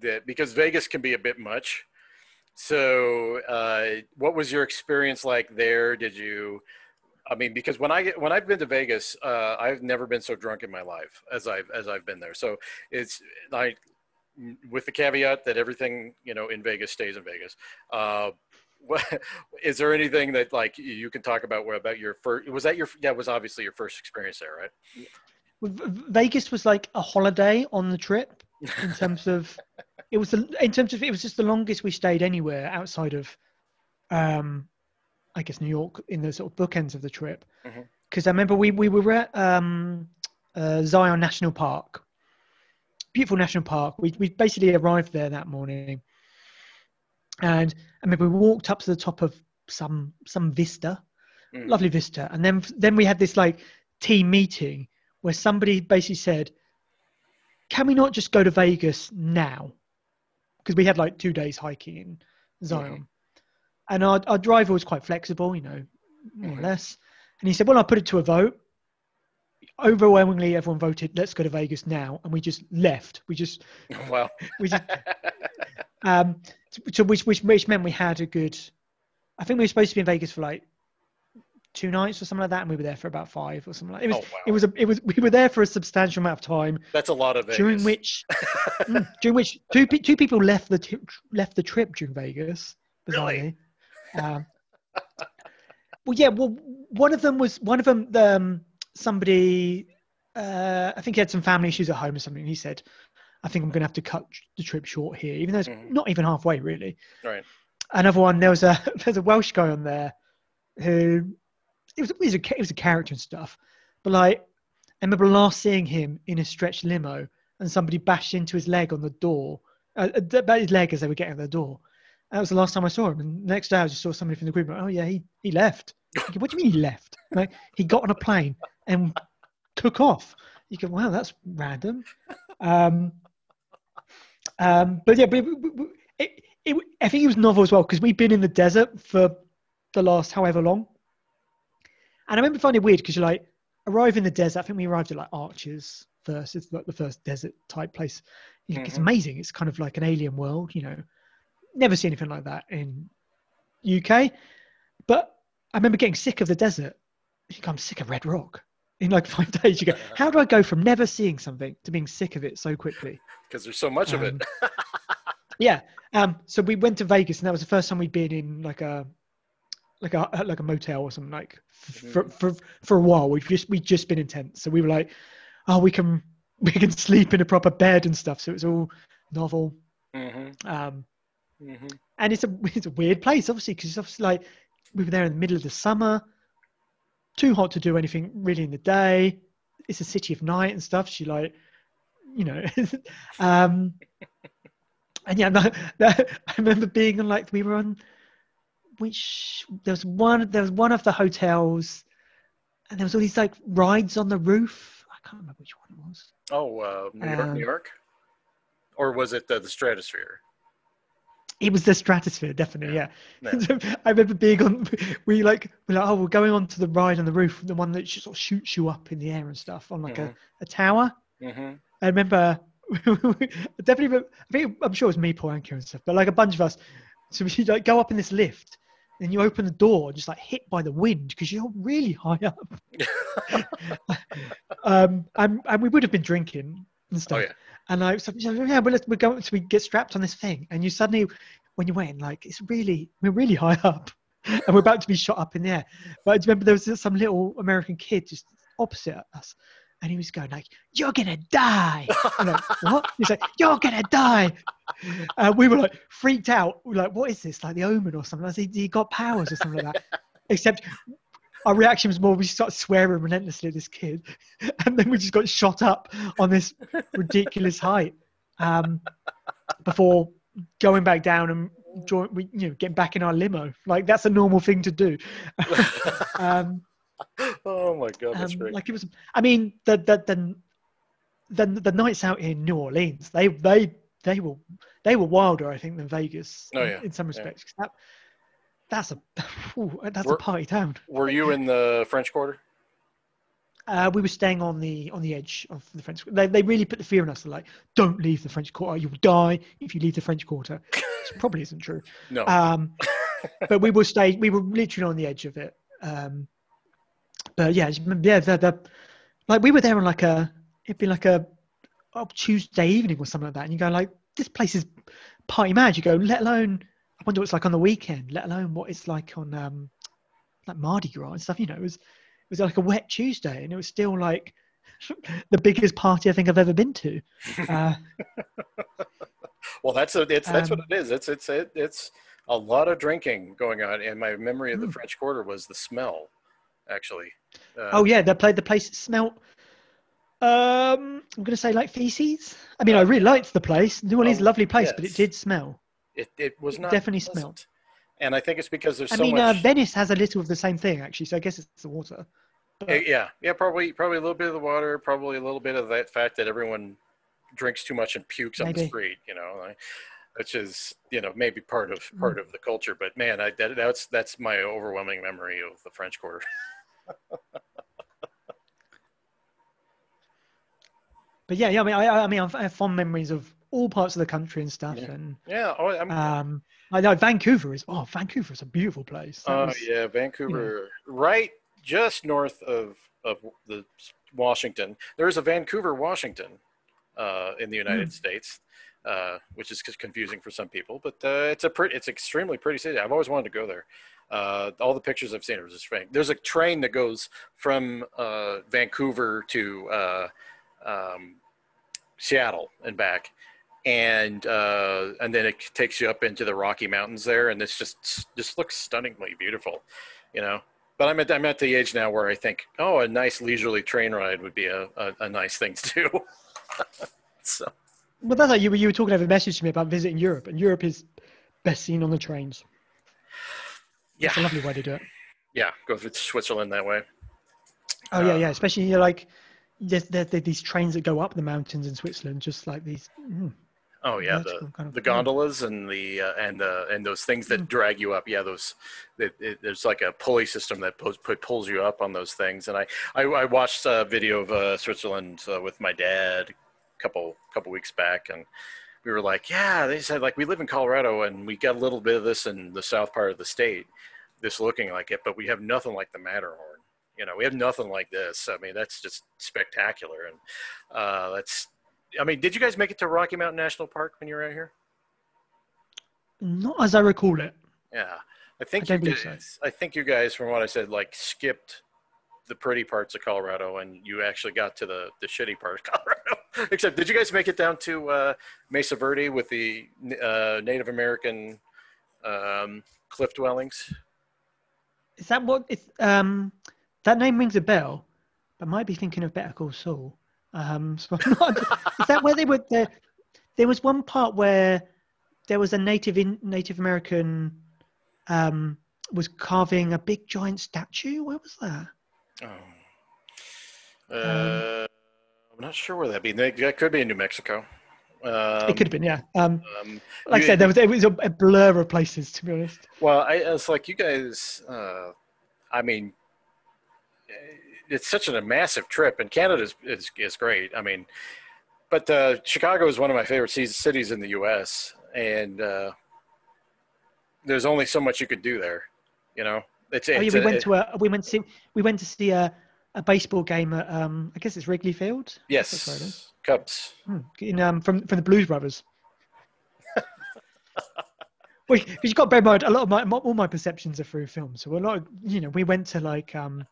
S3: that because Vegas can be a bit much. So, uh, what was your experience like there? Did you? I mean, because when I get when I've been to Vegas, uh, I've never been so drunk in my life as I've as I've been there. So it's I, with the caveat that everything you know in Vegas stays in Vegas. Uh, what, [LAUGHS] is there anything that like you can talk about where about your first? Was that your that was obviously your first experience there, right?
S4: Vegas was like a holiday on the trip in [LAUGHS] terms of it was the, in terms of it was just the longest we stayed anywhere outside of um I guess New York in the sort of bookends of the trip. Because I remember we we were at um uh, Zion National Park. Beautiful national park. We we basically arrived there that morning. And I remember we walked up to the top of some some vista.
S3: Mm.
S4: lovely vista. And then then we had this like team meeting where somebody basically said can we not just go to Vegas now? Because we had like two days hiking in Zion. And our, our driver was quite flexible, you know, more or less. And he said, Well, I'll put it to a vote. Overwhelmingly, everyone voted, let's go to Vegas now. And we just left. We just, [LAUGHS]
S3: Well. [LAUGHS]
S4: we just, um, so which, which, which meant we had a good, I think we were supposed to be in Vegas for like two nights or something like that. And we were there for about five or something like It was,
S3: Oh, wow.
S4: it was, a, it was, we were there for a substantial amount of time
S3: That's a lot of Vegas.
S4: during which [LAUGHS] Mm, during which two two people left the t- left the trip during Vegas.
S3: Really?
S4: Um, well, yeah. Well, one of them was one of them. Um, somebody, uh, I think he had some family issues at home or something. He said, "I think I'm going to have to cut the trip short here, even though it's
S3: Mhm.
S4: not even halfway, really."
S3: right.
S4: Another one. There was a [LAUGHS] there's a Welsh guy on there who it was, it was a it was a character and stuff, but like I remember last seeing him in a stretched limo and somebody bashed into his leg on the door, uh, uh, about his leg as they were getting to the door. That was the last time I saw him. And the next day I just saw somebody from the group. Like, oh yeah, he he left. Thinking, what do you mean he left? Like he got on a plane and took off. You go, wow, that's random. Um, um, but yeah, but it, it, it, I think it was novel as well because we've been in the desert for the last however long. And I remember finding it weird because you're like, arrive in the desert. I think we arrived at like Arches first. It's like the first desert type place. You know, It's amazing. It's kind of like an alien world, you know. Never seen anything like that in UK. But I remember getting sick of the desert. I'm sick of Red Rock. In like [LAUGHS] five days, you go, [LAUGHS] how do I go from never seeing something to being sick of it so quickly? [LAUGHS]
S3: Because there's so much of it.
S4: Um, Yeah. Um. So we went to Vegas, and that was the first time we'd been in like a, like a like a motel or something like f- for for for a while. We've just we'd just been in tents, so we were like, oh, we can we can sleep in a proper bed and stuff. So it was all novel.
S3: hmm
S4: Um.
S3: Hmm
S4: And it's a [LAUGHS] it's a weird place, obviously, because it's obviously like we were there in the middle of the summer, too hot to do anything really in the day. It's a city of night and stuff. She like, you know, [LAUGHS] um, and yeah, no, [LAUGHS] no, I remember being on like we were on, which there was one there was one of the hotels, and there was all these like rides on the roof. I can't remember which one it was.
S3: Oh, uh, New York,
S4: Um,
S3: New York, or was it the, the Stratosphere?
S4: It was the stratosphere, definitely. Yeah.
S3: Yeah. [LAUGHS]
S4: I remember being on. We like we're like, oh, we're going on to the ride on the roof, the one that sort of shoots you up in the air and stuff on like
S3: Mhm.
S4: a, a tower.
S3: hmm
S4: I remember. [LAUGHS] definitely, I think I'm sure it was me, Paul Anker and stuff, but like a bunch of us. So we like go up in this lift, and you open the door, just like hit by the wind because you're really high up. [LAUGHS] um, and, and we would have been drinking and stuff.
S3: Oh yeah.
S4: And I so, so, yeah, well, we're going to we get strapped on this thing, and you suddenly, when you went, like it's really we're really high [LAUGHS] up, and we're about to be shot up in the air. But I remember there was some little American kid just opposite us, and he was going like, "You're gonna die." I'm like, [LAUGHS] "What?" He's like, "You're gonna die." And we were like freaked out. We were like, "What is this? Like the Omen or something?" I "He got powers or something like that." Except our reaction was more we started swearing relentlessly at this kid, [LAUGHS] and then we just got shot up on this ridiculous height um, before going back down and join, we, you know, getting back in our limo. Like that's a normal thing to do. [LAUGHS] um,
S3: oh my god, that's
S4: um,
S3: great.
S4: like it was. I mean, the the the the, the nights out in New Orleans, they they they were they were wilder, I think, than Vegas.
S3: Oh,
S4: in-
S3: yeah,
S4: in some
S3: yeah.
S4: That, that's a [LAUGHS] ooh, that's
S3: We're-
S4: a party town.
S3: Were you in the French Quarter?
S4: Uh, we were staying on the on the edge of the French. They, they really put the fear in us. They're like, don't leave the French Quarter. You'll die if you leave the French Quarter. [LAUGHS] Which probably isn't true.
S3: No.
S4: Um, [LAUGHS] but we were stay. We were literally on the edge of it. Um, but yeah, yeah. The, the like we were there on like a it'd be like a oh, Tuesday evening or something like that, and you go like, this place is party mad. You go, let alone wonder what it's like on the weekend. Let alone what it's like on um, like Mardi Gras and stuff. You know, it was it was like a wet Tuesday, and it was still like [LAUGHS] the biggest party I think I've ever been to. Uh, [LAUGHS]
S3: Well, that's a, it's that's what
S4: Um,
S3: it is. It's it's it, it's a lot of drinking going on, and my memory of the
S4: Mm.
S3: French Quarter was the smell, actually. Uh,
S4: oh yeah, they played the place smelt. Um, I'm gonna say like feces. I mean, I really liked the place. New Orleans, is a
S3: Oh,
S4: lovely place, but it did smell.
S3: It it was
S4: it
S3: not
S4: definitely
S3: pleasant.
S4: smelled.
S3: and I think it's because there's
S4: I
S3: so
S4: mean, uh,
S3: much.
S4: Venice has a little of the same thing actually, so I guess it's the water.
S3: Uh, yeah, yeah, probably probably a little bit of the water, probably a little bit of that fact that everyone drinks too much and pukes on the street. You know, like, which is you know maybe part of
S4: Mm.
S3: part of the culture. But man, I, that, that's that's my overwhelming memory of the French Quarter. [LAUGHS]
S4: But yeah, yeah. I mean, I, I mean, I have fond memories of all parts of the country and stuff.
S3: Yeah.
S4: And
S3: yeah, oh, I'm,
S4: um, I know Vancouver is. Oh, Vancouver is a beautiful place.
S3: Oh
S4: was-
S3: yeah, Vancouver, right just north of of the Washington. There is a Vancouver, Washington, uh, in the United
S4: Hmm.
S3: States, uh, which is confusing for some people. But uh, it's a pretty, it's extremely pretty city. I've always wanted to go there. Uh, all the pictures I've seen are just fantastic. There's a train that goes from uh, Vancouver to uh, um, Seattle and back, and uh, and then it takes you up into the Rocky Mountains there, and this just just looks stunningly beautiful, you know. But I'm at I'm at the age now where I think, oh, a nice leisurely train ride would be a, a, a nice thing to do. [LAUGHS] so
S4: Well, that's like you were you were talking over a message to me about visiting Europe, and Europe is best seen on the trains.
S3: yeah,
S4: It's a lovely way to do it.
S3: yeah, go through Switzerland that way.
S4: Oh yeah,
S3: Uh,
S4: yeah. Especially you know, like there's, there, there, these trains that go up the mountains in Switzerland, just like these. Mm,
S3: Oh yeah, the,
S4: kind of
S3: the gondolas and the uh, and uh, and those things that
S4: Mm.
S3: drag you up. Yeah, those it, it, there's like a pulley system that pulls, pulls you up on those things. And I I, I watched a video of uh, Switzerland uh, with my dad a couple couple weeks back, and we were like, yeah, they said like we live in Colorado and we got a little bit of this in the south part of the state, this looking like it, but we have nothing like the Matterhorn. You know, we have nothing like this. I mean, that's just spectacular, and uh, that's. I mean, did you guys make it to Rocky Mountain National Park when you were out here?
S4: not as I recall it.
S3: Yeah, I think
S4: I
S3: you
S4: believe so.
S3: guys. I think you guys, from what I said, like skipped the pretty parts of Colorado, and you actually got to the the shitty part of [LAUGHS] Colorado. Except, did you guys make it down to uh, Mesa Verde with the uh, Native American um, cliff dwellings?
S4: Is that what? It's um, that name rings a bell. I might be thinking of Better Call Saul. Um, [LAUGHS] so not, is that where they were? There, there was one part where there was a native in Native American um, was carving a big giant statue. Where was that?
S3: Oh. Uh, I'm not sure where that'd be. That could be in New Mexico. Um,
S4: it could have been, yeah. Um,
S3: um,
S4: like I said, there was it was a, a blur of places, to be honest.
S3: Well, I, it's like you guys. Uh, I mean, it's such a massive trip, and Canada is, is is great. I mean, but uh, Chicago is one of my favorite ci- cities in the U.S., and uh, there's only so much you could do there. You know, it's,
S4: Oh yeah, we
S3: a-
S4: went to a we went to see, we went to see a, a baseball game at um I guess it's Wrigley Field. That's where it is.
S3: yes, Cubs.
S4: Hmm, in um from from the Blues Brothers. [LAUGHS] Well, because you've got to bear in mind, a lot of my, my all my perceptions are through film. So a lot of you know, we went to like um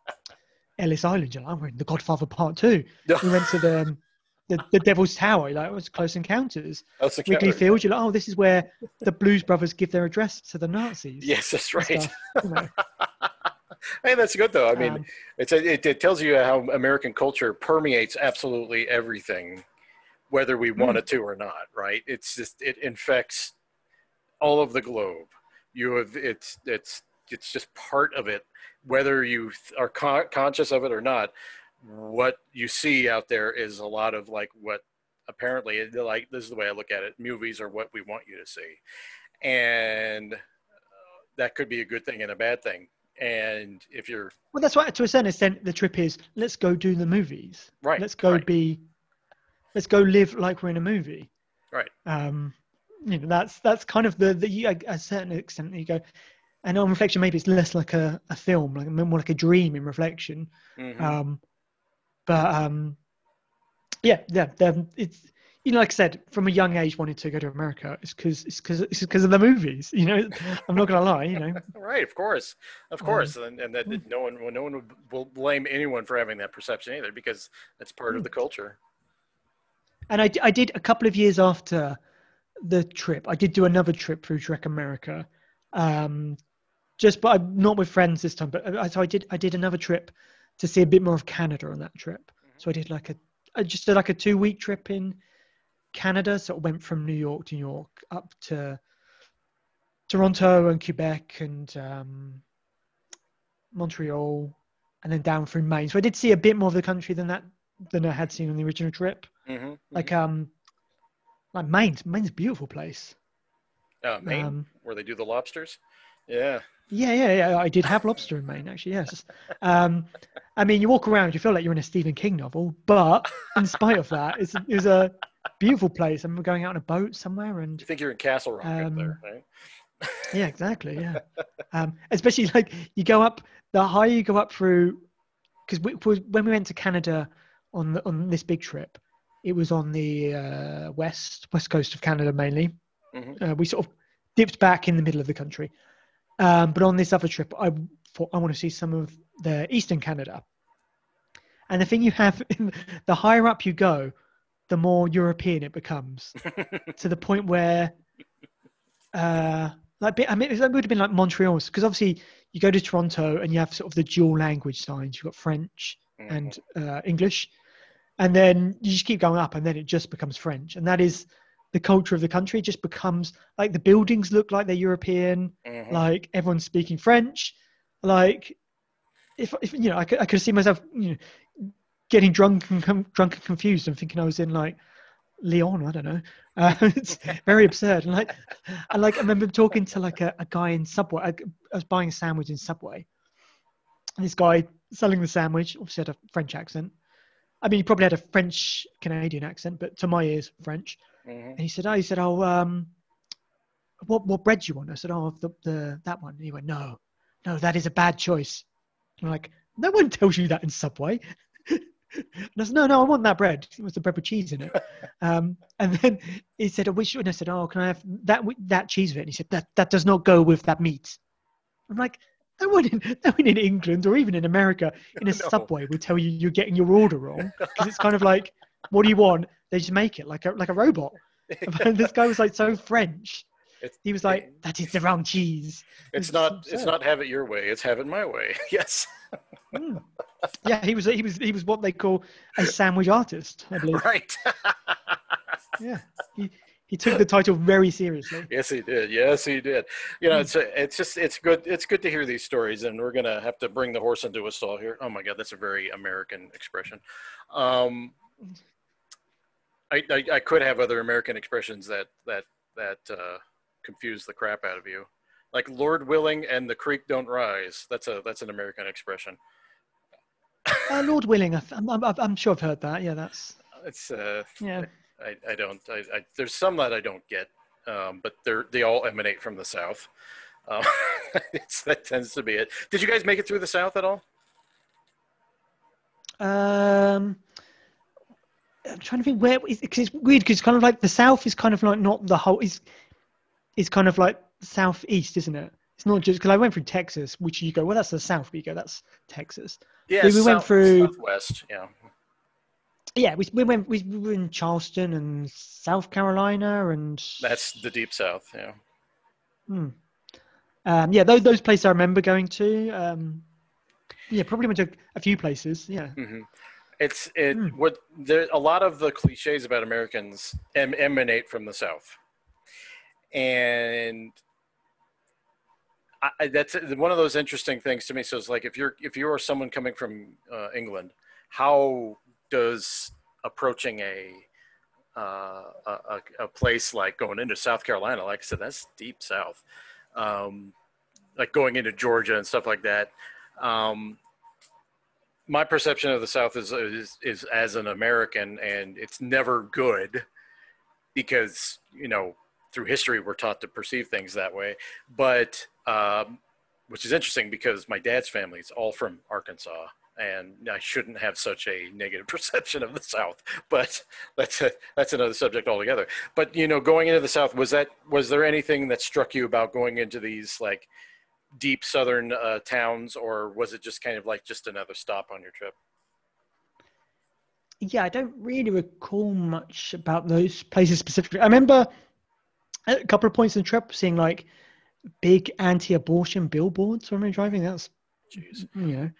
S4: Ellis Island. You're like, we're in The Godfather Part Two. We went to the um, [LAUGHS] the, the Devil's Tower. Like it was Close Encounters.
S3: That's
S4: Wrigley Field. You're like, oh, this is where the Blues Brothers give their address to the Nazis.
S3: Yes, that's right.
S4: stuff, [LAUGHS]
S3: hey, that's good though. I mean,
S4: Um,
S3: it's a, it, it tells you how American culture permeates absolutely everything, whether we want
S4: Mm.
S3: it to or not. Right? It's just it infects all of the globe. You have it's it's it's just part of it, whether you are con- conscious of it or not. What you see out there is a lot of like what apparently like this is the way I look at it. Movies are what we want you to see, and uh, that could be a good thing and a bad thing And if you're
S4: Well, that's why, to a certain extent, the trip is let's go do the movies.
S3: Right,
S4: Let's go
S3: right.
S4: be, let's go live like we're in a movie.
S3: right,
S4: Um, you know, that's that's kind of the the you- a, a certain extent you go, and on reflection, maybe it's less like a, a film, like more like a dream in reflection.
S3: Mhm.
S4: Um, but um, yeah, yeah, it's you know, like I said, from a young age, wanted to go to America. It's because it's because it's because of the movies. [LAUGHS] You know, I'm not gonna lie. You know, [LAUGHS]
S3: right. Of course, of
S4: Um,
S3: course, and, and that
S4: hmm.
S3: no one, no one would- will blame anyone for having that perception either, because that's part
S4: Hmm.
S3: of the culture.
S4: and I, I did a couple of years after the trip. I did do another trip through Trek America, um, just but I'm not with friends this time. But I, so I did I did another trip to see a bit more of Canada on that trip. So I did like a I just did like a two week trip in Canada. So it went from New York to New York up to Toronto and Quebec and um, Montreal, and then down through Maine. So I did see a bit more of the country than that than I had seen on the original trip.
S3: Mm-hmm.
S4: Like um, like Maine. Maine's a beautiful place.
S3: uh, Maine,
S4: um,
S3: where they do the lobsters. Yeah,
S4: Yeah, yeah, yeah. I did have lobster in Maine, actually. Yes. Um, I mean, you walk around, you feel like you're in a Stephen King novel, but in spite of that, it's it was a beautiful place. We're going out on a boat somewhere, and
S3: you think you're in Castle Rock up there,
S4: Um,
S3: right?
S4: yeah, exactly, yeah. Um, especially like you go up the higher you go up through, because we, we- when we went to Canada on the, on this big trip, it was on the uh, west west coast of Canada mainly.
S3: Mhm.
S4: Uh, we sort of dipped back in the middle of the country, um, but on this other trip, I thought I want to see some of the eastern Canada. And the thing you have, [LAUGHS] the higher up you go, the more European it becomes, [LAUGHS] to the point where uh, like I mean, it would have been like Montreal because obviously you go to Toronto and you have sort of the dual language signs. You've got French and uh, English, and then you just keep going up, and then it just becomes French, and that is the culture of the country. Just becomes like the buildings look like they're European,
S3: Mhm.
S4: like everyone's speaking French, like if, if you know, I could I could see myself, you know, getting drunk and com- drunk and confused and thinking I was in like Lyon. I don't know. [LAUGHS] Uh, it's very absurd. And like, and like I remember talking to like a, a guy in Subway. I, I was buying a sandwich in Subway. And this guy selling the sandwich obviously had a French accent. I mean, he probably had a French Canadian accent, but to my ears, French.
S3: Mhm.
S4: And he said, "Oh, he said, oh, um, what what bread do you want?" I said, "Oh, the, the that one." And he went, "No, no, that is a bad choice." I'm like, "No one tells you that in Subway." [LAUGHS] and I said, "No, no, I want that bread. It was the bread with cheese in it." [LAUGHS] um, and then he said, "Oh, which?" And I said, "Oh, can I have that that cheese with it?" And he said, "That that does not go with that meat." I'm like. No one, in, [LAUGHS] no one in England or even in America in a
S3: No.
S4: subway will tell you you're getting your order wrong because it's kind of like, what do you want? They just make it like a like a robot. [LAUGHS] [LAUGHS] This guy was like so French.
S3: It's-
S4: He was like, "That is the wrong cheese."
S3: It's
S4: It's
S3: not. It's not have it your way. It's have it my way. [LAUGHS] Yes.
S4: Mm. Yeah, he was he was he was what they call a sandwich artist, I believe.
S3: Right.
S4: Yeah, he he took the title very seriously.
S3: yes, he did. Yes, he did. You know, it's a, it's just it's good. It's good to hear these stories, and we're gonna have to bring the horse into a stall here. Oh my God, that's a very American expression. Um, I, I I could have other American expressions that that that uh, confuse the crap out of you, like Lord willing and the creek don't rise. That's a that's an American expression.
S4: Uh, Lord willing, I th- I'm, I'm I'm sure I've heard that. Yeah, that's
S3: It's uh,
S4: yeah.
S3: I, I don't. I, I, there's some that I don't get, um, but they're they all emanate from the South. Um, [LAUGHS] it's, that tends to be it. Did you guys make it through the South at all?
S4: Um, I'm trying to think where because it's weird because it's kind of like the South is kind of like not the whole is is kind of like southeast, isn't it? It's not just because I went through Texas, which you go, well, that's the South. But you go, that's Texas.
S3: Yeah,
S4: we went through-
S3: Southwest. Yeah,
S4: Yeah, we, we went we were in Charleston and South Carolina and
S3: that's the deep South. Yeah,
S4: Hmm. Um, yeah, those those places I remember going to. Um, yeah, probably went to a few places. Yeah.
S3: hmm it's it.
S4: Hmm.
S3: What there a lot of the cliches about Americans em, emanate from the South, and I, that's one of those interesting things to me. So it's like if you're if you are someone coming from uh, England, how does approaching a, uh, a a a place like going into South Carolina, like I said, that's deep South. Um, like going into Georgia and stuff like that. Um, my perception of the South is, is is as an American, and it's never good because you know through history we're taught to perceive things that way. But um, which is interesting because my dad's family is all from Arkansas, and I shouldn't have such a negative [LAUGHS] perception of the South. But that's a, that's another subject altogether. But you know, going into the South, was that was there anything that struck you about going into these like deep Southern uh, towns, or was it just kind of like just another stop on your trip?
S4: Yeah, I don't really recall much about those places specifically. I remember a couple of points in the trip seeing like big anti-abortion billboards when we were driving. That's,
S3: Jeez.
S4: you know,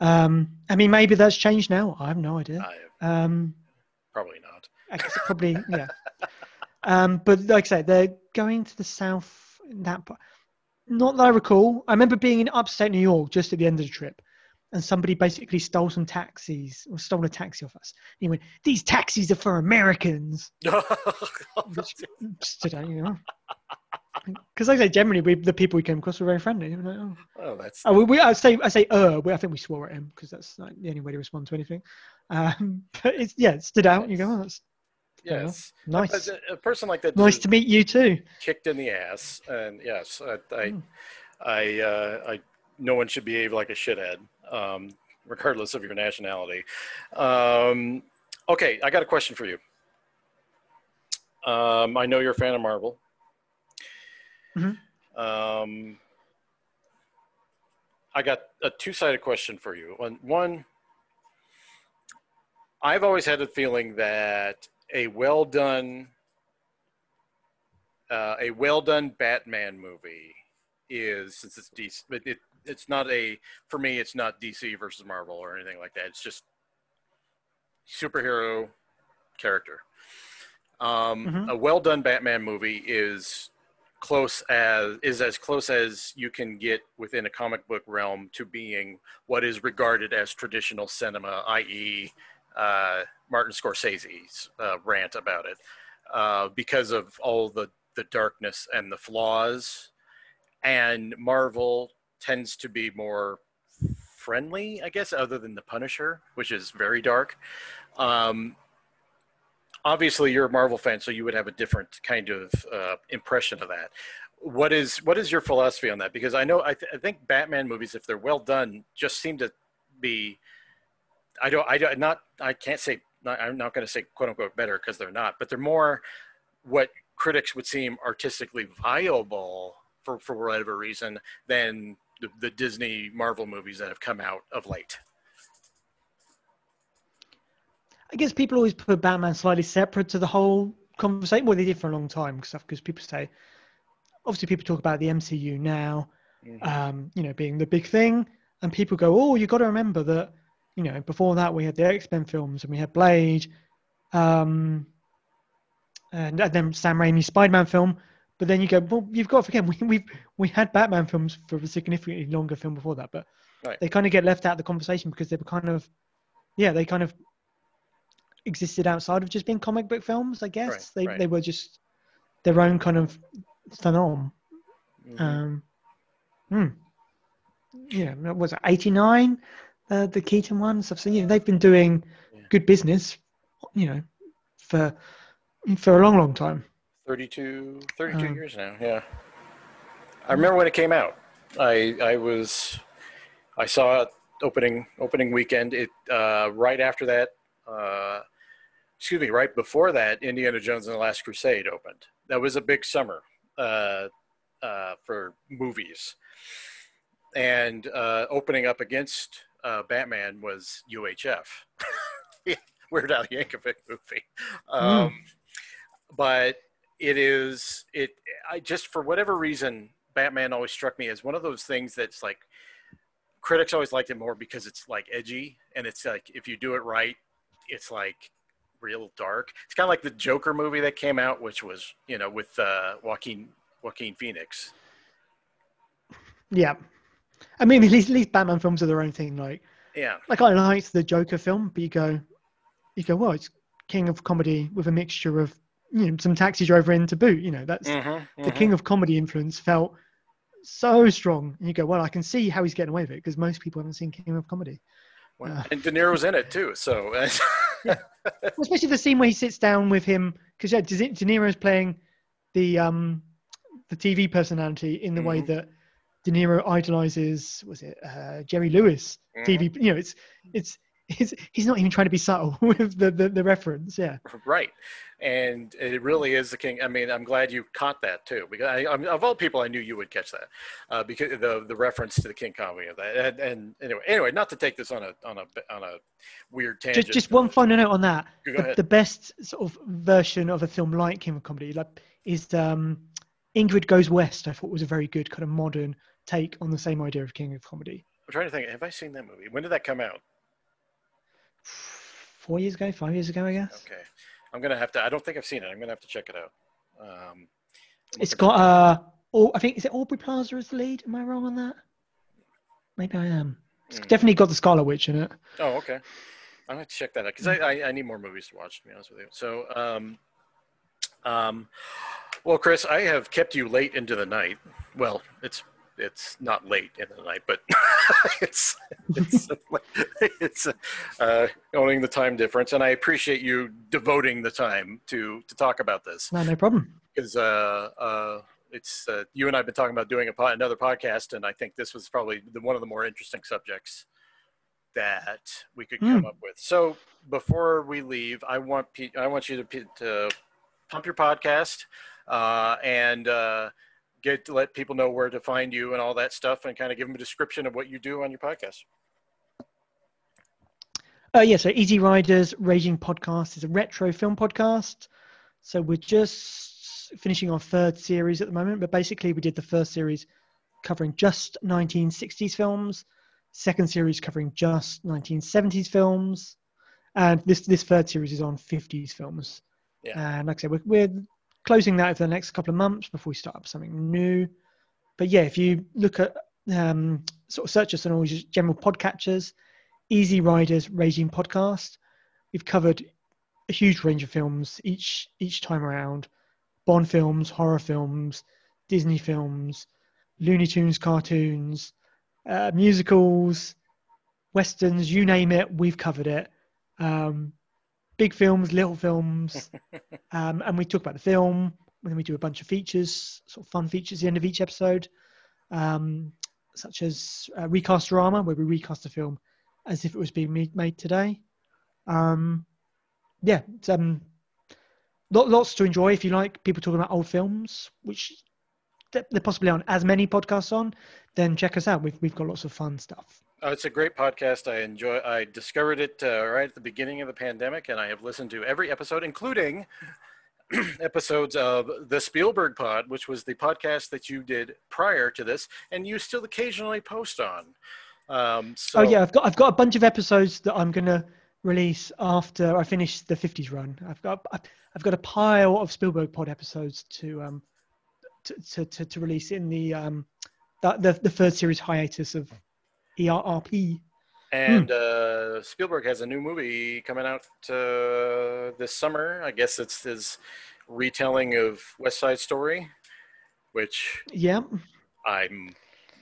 S4: um, I mean, maybe that's changed now. I have no idea.
S3: I,
S4: Um,
S3: probably not.
S4: I guess probably, yeah. Um, but like I said, they're going to the south. in That part. Not that I recall. I remember being in upstate New York just at the end of the trip, and somebody basically stole some taxis or stole a taxi off us. And he went, "These taxis are for Americans." [LAUGHS] Which stood out, you know. Because like I say, generally, we, the people we came across were very friendly. We were like, oh.
S3: oh, that's
S4: Oh, we, we, I say, I say, uh, we, I think we swore at him because that's like the only way to respond to anything. Um, [LAUGHS] but it's yeah, it stood out. You go, oh, that's
S3: yes.
S4: nice,
S3: A, a person like that
S4: nice to meet you too.
S3: kicked in the ass and yes i i
S4: Hmm.
S3: I, uh, I no one should behave like a shithead um, regardless of your nationality um, okay i got a question for you um, i know you're a fan of marvel
S4: Mhm.
S3: um, i got a two-sided question for you one, one i've always had a feeling that a well done uh, a well done Batman movie is since it's DC, but it, it's not a for me it's not DC versus Marvel or anything like that. It's just superhero character. Um,
S4: Mhm.
S3: A well done Batman movie is close as is as close as you can get within a comic book realm to being what is regarded as traditional cinema, i.e., uh, Martin Scorsese's uh, rant about it, uh, because of all the the darkness and the flaws. And Marvel tends to be more friendly, I guess, other than the Punisher, which is very dark. Um, obviously, you're a Marvel fan, so you would have a different kind of uh, impression of that. What is what is your philosophy on that? Because I know I, th- I think Batman movies, if they're well done, just seem to be. I don't. I don't. Not. I can't say. Not, I'm not going to say quote unquote better because they're not, but they're more what critics would seem artistically viable for for whatever reason than the, the Disney Marvel movies that have come out of late.
S4: I guess people always put Batman slightly separate to the whole conversation. Well, they did for a long time because because people say, obviously, people talk about the MCU now, um, you know, being the big thing, and people go, "Oh, you got to remember that, you know, before that we had the X Men films and we had Blade, um, and, and then Sam Raimi's Spider Man film." But then you go, "Well, you've got to forget [LAUGHS] we we we had Batman films for a significantly longer film before that, but
S3: Right.
S4: they kind of get left out of the conversation because they were kind of, yeah, they kind of existed outside of just being comic book films. I guess
S3: Right,
S4: they
S3: right.
S4: they were just their own kind of phenomenon.
S3: Mhm.
S4: Um, hmm. Yeah, was it eighty nine? Uh, the Keaton ones. I've seen. You know, they've been doing
S3: Yeah.
S4: good business. You know, for for a long, long time.
S3: 32, 32
S4: Um,
S3: years now. Yeah. I remember when it came out. I I was I saw it opening opening weekend. It uh, right after that. Uh, excuse me. Right before that, Indiana Jones and the Last Crusade opened. That was a big summer uh, uh, for movies, and uh, opening up against uh, Batman was UHF. [LAUGHS] Weird Al Yankovic movie. Um, But it is it. I just for whatever reason, Batman always struck me as one of those things that's like critics always liked it more because it's like edgy and it's like if you do it right, it's like real dark. It's kind of like the Joker movie that came out, which was you know with uh, Joaquin Joaquin Phoenix.
S4: Yeah, I mean, at least, at least Batman films are their own thing. Like,
S3: Yeah,
S4: like I liked the Joker film, but you go, you go, well, it's King of Comedy with a mixture of you know some taxi driver in to boot. You know, that's
S3: Mhm,
S4: the
S3: mhm.
S4: King of Comedy influence felt so strong. And you go, well, I can see how he's getting away with it because most people haven't seen King of Comedy.
S3: Well, and De Niro's in it too. So
S4: Well, [LAUGHS] especially the scene where he sits down with him because yeah, De Niro's playing the um the TV personality in the way
S3: Mhm.
S4: that De Niro idolizes was it uh, Jerry Lewis TV. You know, it's it's. He's, he's not even trying to be subtle [LAUGHS] with the, the, the reference. Yeah.
S3: right, and it really is the king. I mean, I'm glad you caught that too, because I, I mean, of all people, I knew you would catch that uh, because the the reference to the King Comedy of that. And, and anyway, anyway, not to take this on a on a on a weird tangent.
S4: Just, just one final note on that. The, the best sort of version of a film like King of Comedy like, is um, Ingrid Goes West. I thought was a very good kind of modern take on the same idea of King of Comedy.
S3: I'm trying to think. Have I seen that movie? When did that come out?
S4: Four years ago, five years ago, I guess.
S3: Okay, I'm gonna have to. I don't think I've seen it. I'm gonna have to check it out. Um,
S4: It's got uh, I think is it Aubrey Plaza as the lead? Am I wrong on that? Maybe I am. It's
S3: Hmm.
S4: definitely got the Scarlet Witch in it.
S3: Oh, okay. I'm gonna have to check that out because I, I I need more movies to watch. To be honest with you. So, um, um, well, Chris, I have kept you late into the night. Well, it's it's not late in the night, but [LAUGHS] it's it's [LAUGHS] it's uh, owning the time difference, and I appreciate you devoting the time to to talk about this
S4: No, no problem.
S3: because uh, uh, it's uh, you and I've been talking about doing a another podcast, and I think this was probably the, one of the more interesting subjects that we could come
S4: Hmm.
S3: up with. So before we leave, I want Pete, I want you to, p- to pump your podcast uh, and uh, get to let people know where to find you and all that stuff, and kind of give them a description of what you do on your podcast.
S4: Uh, yeah, so Easy Riders Raging Podcast is a retro film podcast. So we're just finishing our third series at the moment, but basically we did the first series covering just 1960s films, second series covering just 1970s films, and this this third series is on 50s films.
S3: Yeah.
S4: And like I said, we're, we're closing that over the next couple of months before we start up something new. But yeah, if you look at um, sort of search us on all your general podcatchers, Easy Riders Raging Podcast. We've covered a huge range of films each each time around. Bond films, horror films, Disney films, Looney Tunes cartoons, uh, musicals, westerns, you name it, we've covered it. Um, big films, little films, [LAUGHS] um, and we talk about the film. And then we do a bunch of features, sort of fun features at the end of each episode, um, such as uh, recast drama, where we recast a film as if it was being made, today. Um, yeah, it's, um, lot, lots to enjoy if you like people talking about old films, which there possibly aren't as many podcasts on. Then check us out. We've we've got lots of fun stuff.
S3: Oh, it's a great podcast. I enjoy. I discovered it uh, right at the beginning of the pandemic, and I have listened to every episode, including [CLEARS THROAT] episodes of the Spielberg Pod, which was the podcast that you did prior to this, and you still occasionally post on. Um, so
S4: oh yeah, I've got I've got a bunch of episodes that I'm gonna release after I finish the 50s run. I've got I've got a pile of Spielberg Pod episodes to um to to, to, to release in the um the, the the third series hiatus of ERRP.
S3: And uh, Spielberg has a new movie coming out uh, this summer. I guess it's his retelling of West Side Story, which
S4: Yeah.
S3: I'm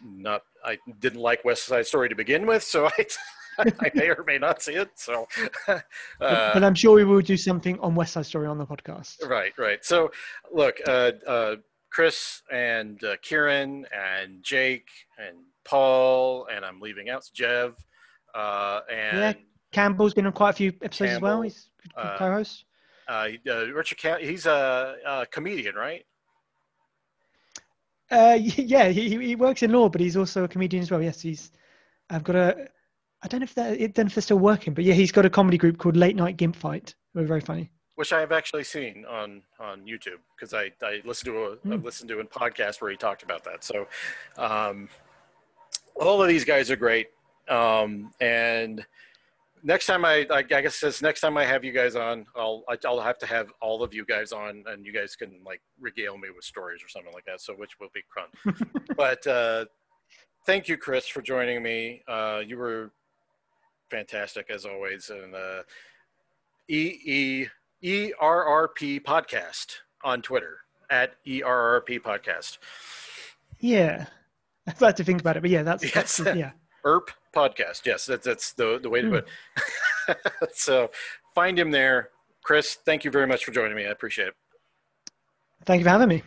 S3: not. I didn't like West Side Story to begin with, so [LAUGHS] I, I may or may not see it. So, [LAUGHS]
S4: But,
S3: uh,
S4: but I'm sure we will do something on West Side Story on the podcast.
S3: right, right. So, look, uh, uh, Chris and uh, Kieran and Jake and Paul, and I'm leaving out Jev, uh, and
S4: Yeah. Campbell's been on quite a few episodes as well. He's a good, good
S3: uh,
S4: co-host.
S3: uh, uh, Richard. Cam- he's a, a comedian, right?
S4: Uh, [LAUGHS] yeah, he, he- works in law, but he's also a comedian as well. Yes, he's. I've got a. I don't know if they're, I don't know if they're still working, but yeah, he's got a comedy group called Late Night Gimp Fight. We're very funny.
S3: which I have actually seen on on YouTube because I I listened to a I
S4: Hmm.
S3: listened to a podcast where he talked about that. So, um, all of these guys are great. Um, and next time I, I I guess says next time I have you guys on, I'll I'll have to have all of you guys on, and you guys can like regale me with stories or something like that. So which will be fun. [LAUGHS] but uh, thank you, Chris, for joining me. Uh, you were fantastic as always, and uh, E E podcast on Twitter at ERRP podcast.
S4: Yeah, [LAUGHS] I've had to think about it, but yeah, that's, [LAUGHS]
S3: Yes.
S4: that's yeah.
S3: ERP podcast. Yes, that's that's the the way to put it. Hmm. [LAUGHS] so find him there. Chris, thank you very much for joining me. I appreciate it.
S4: Thank you for having me.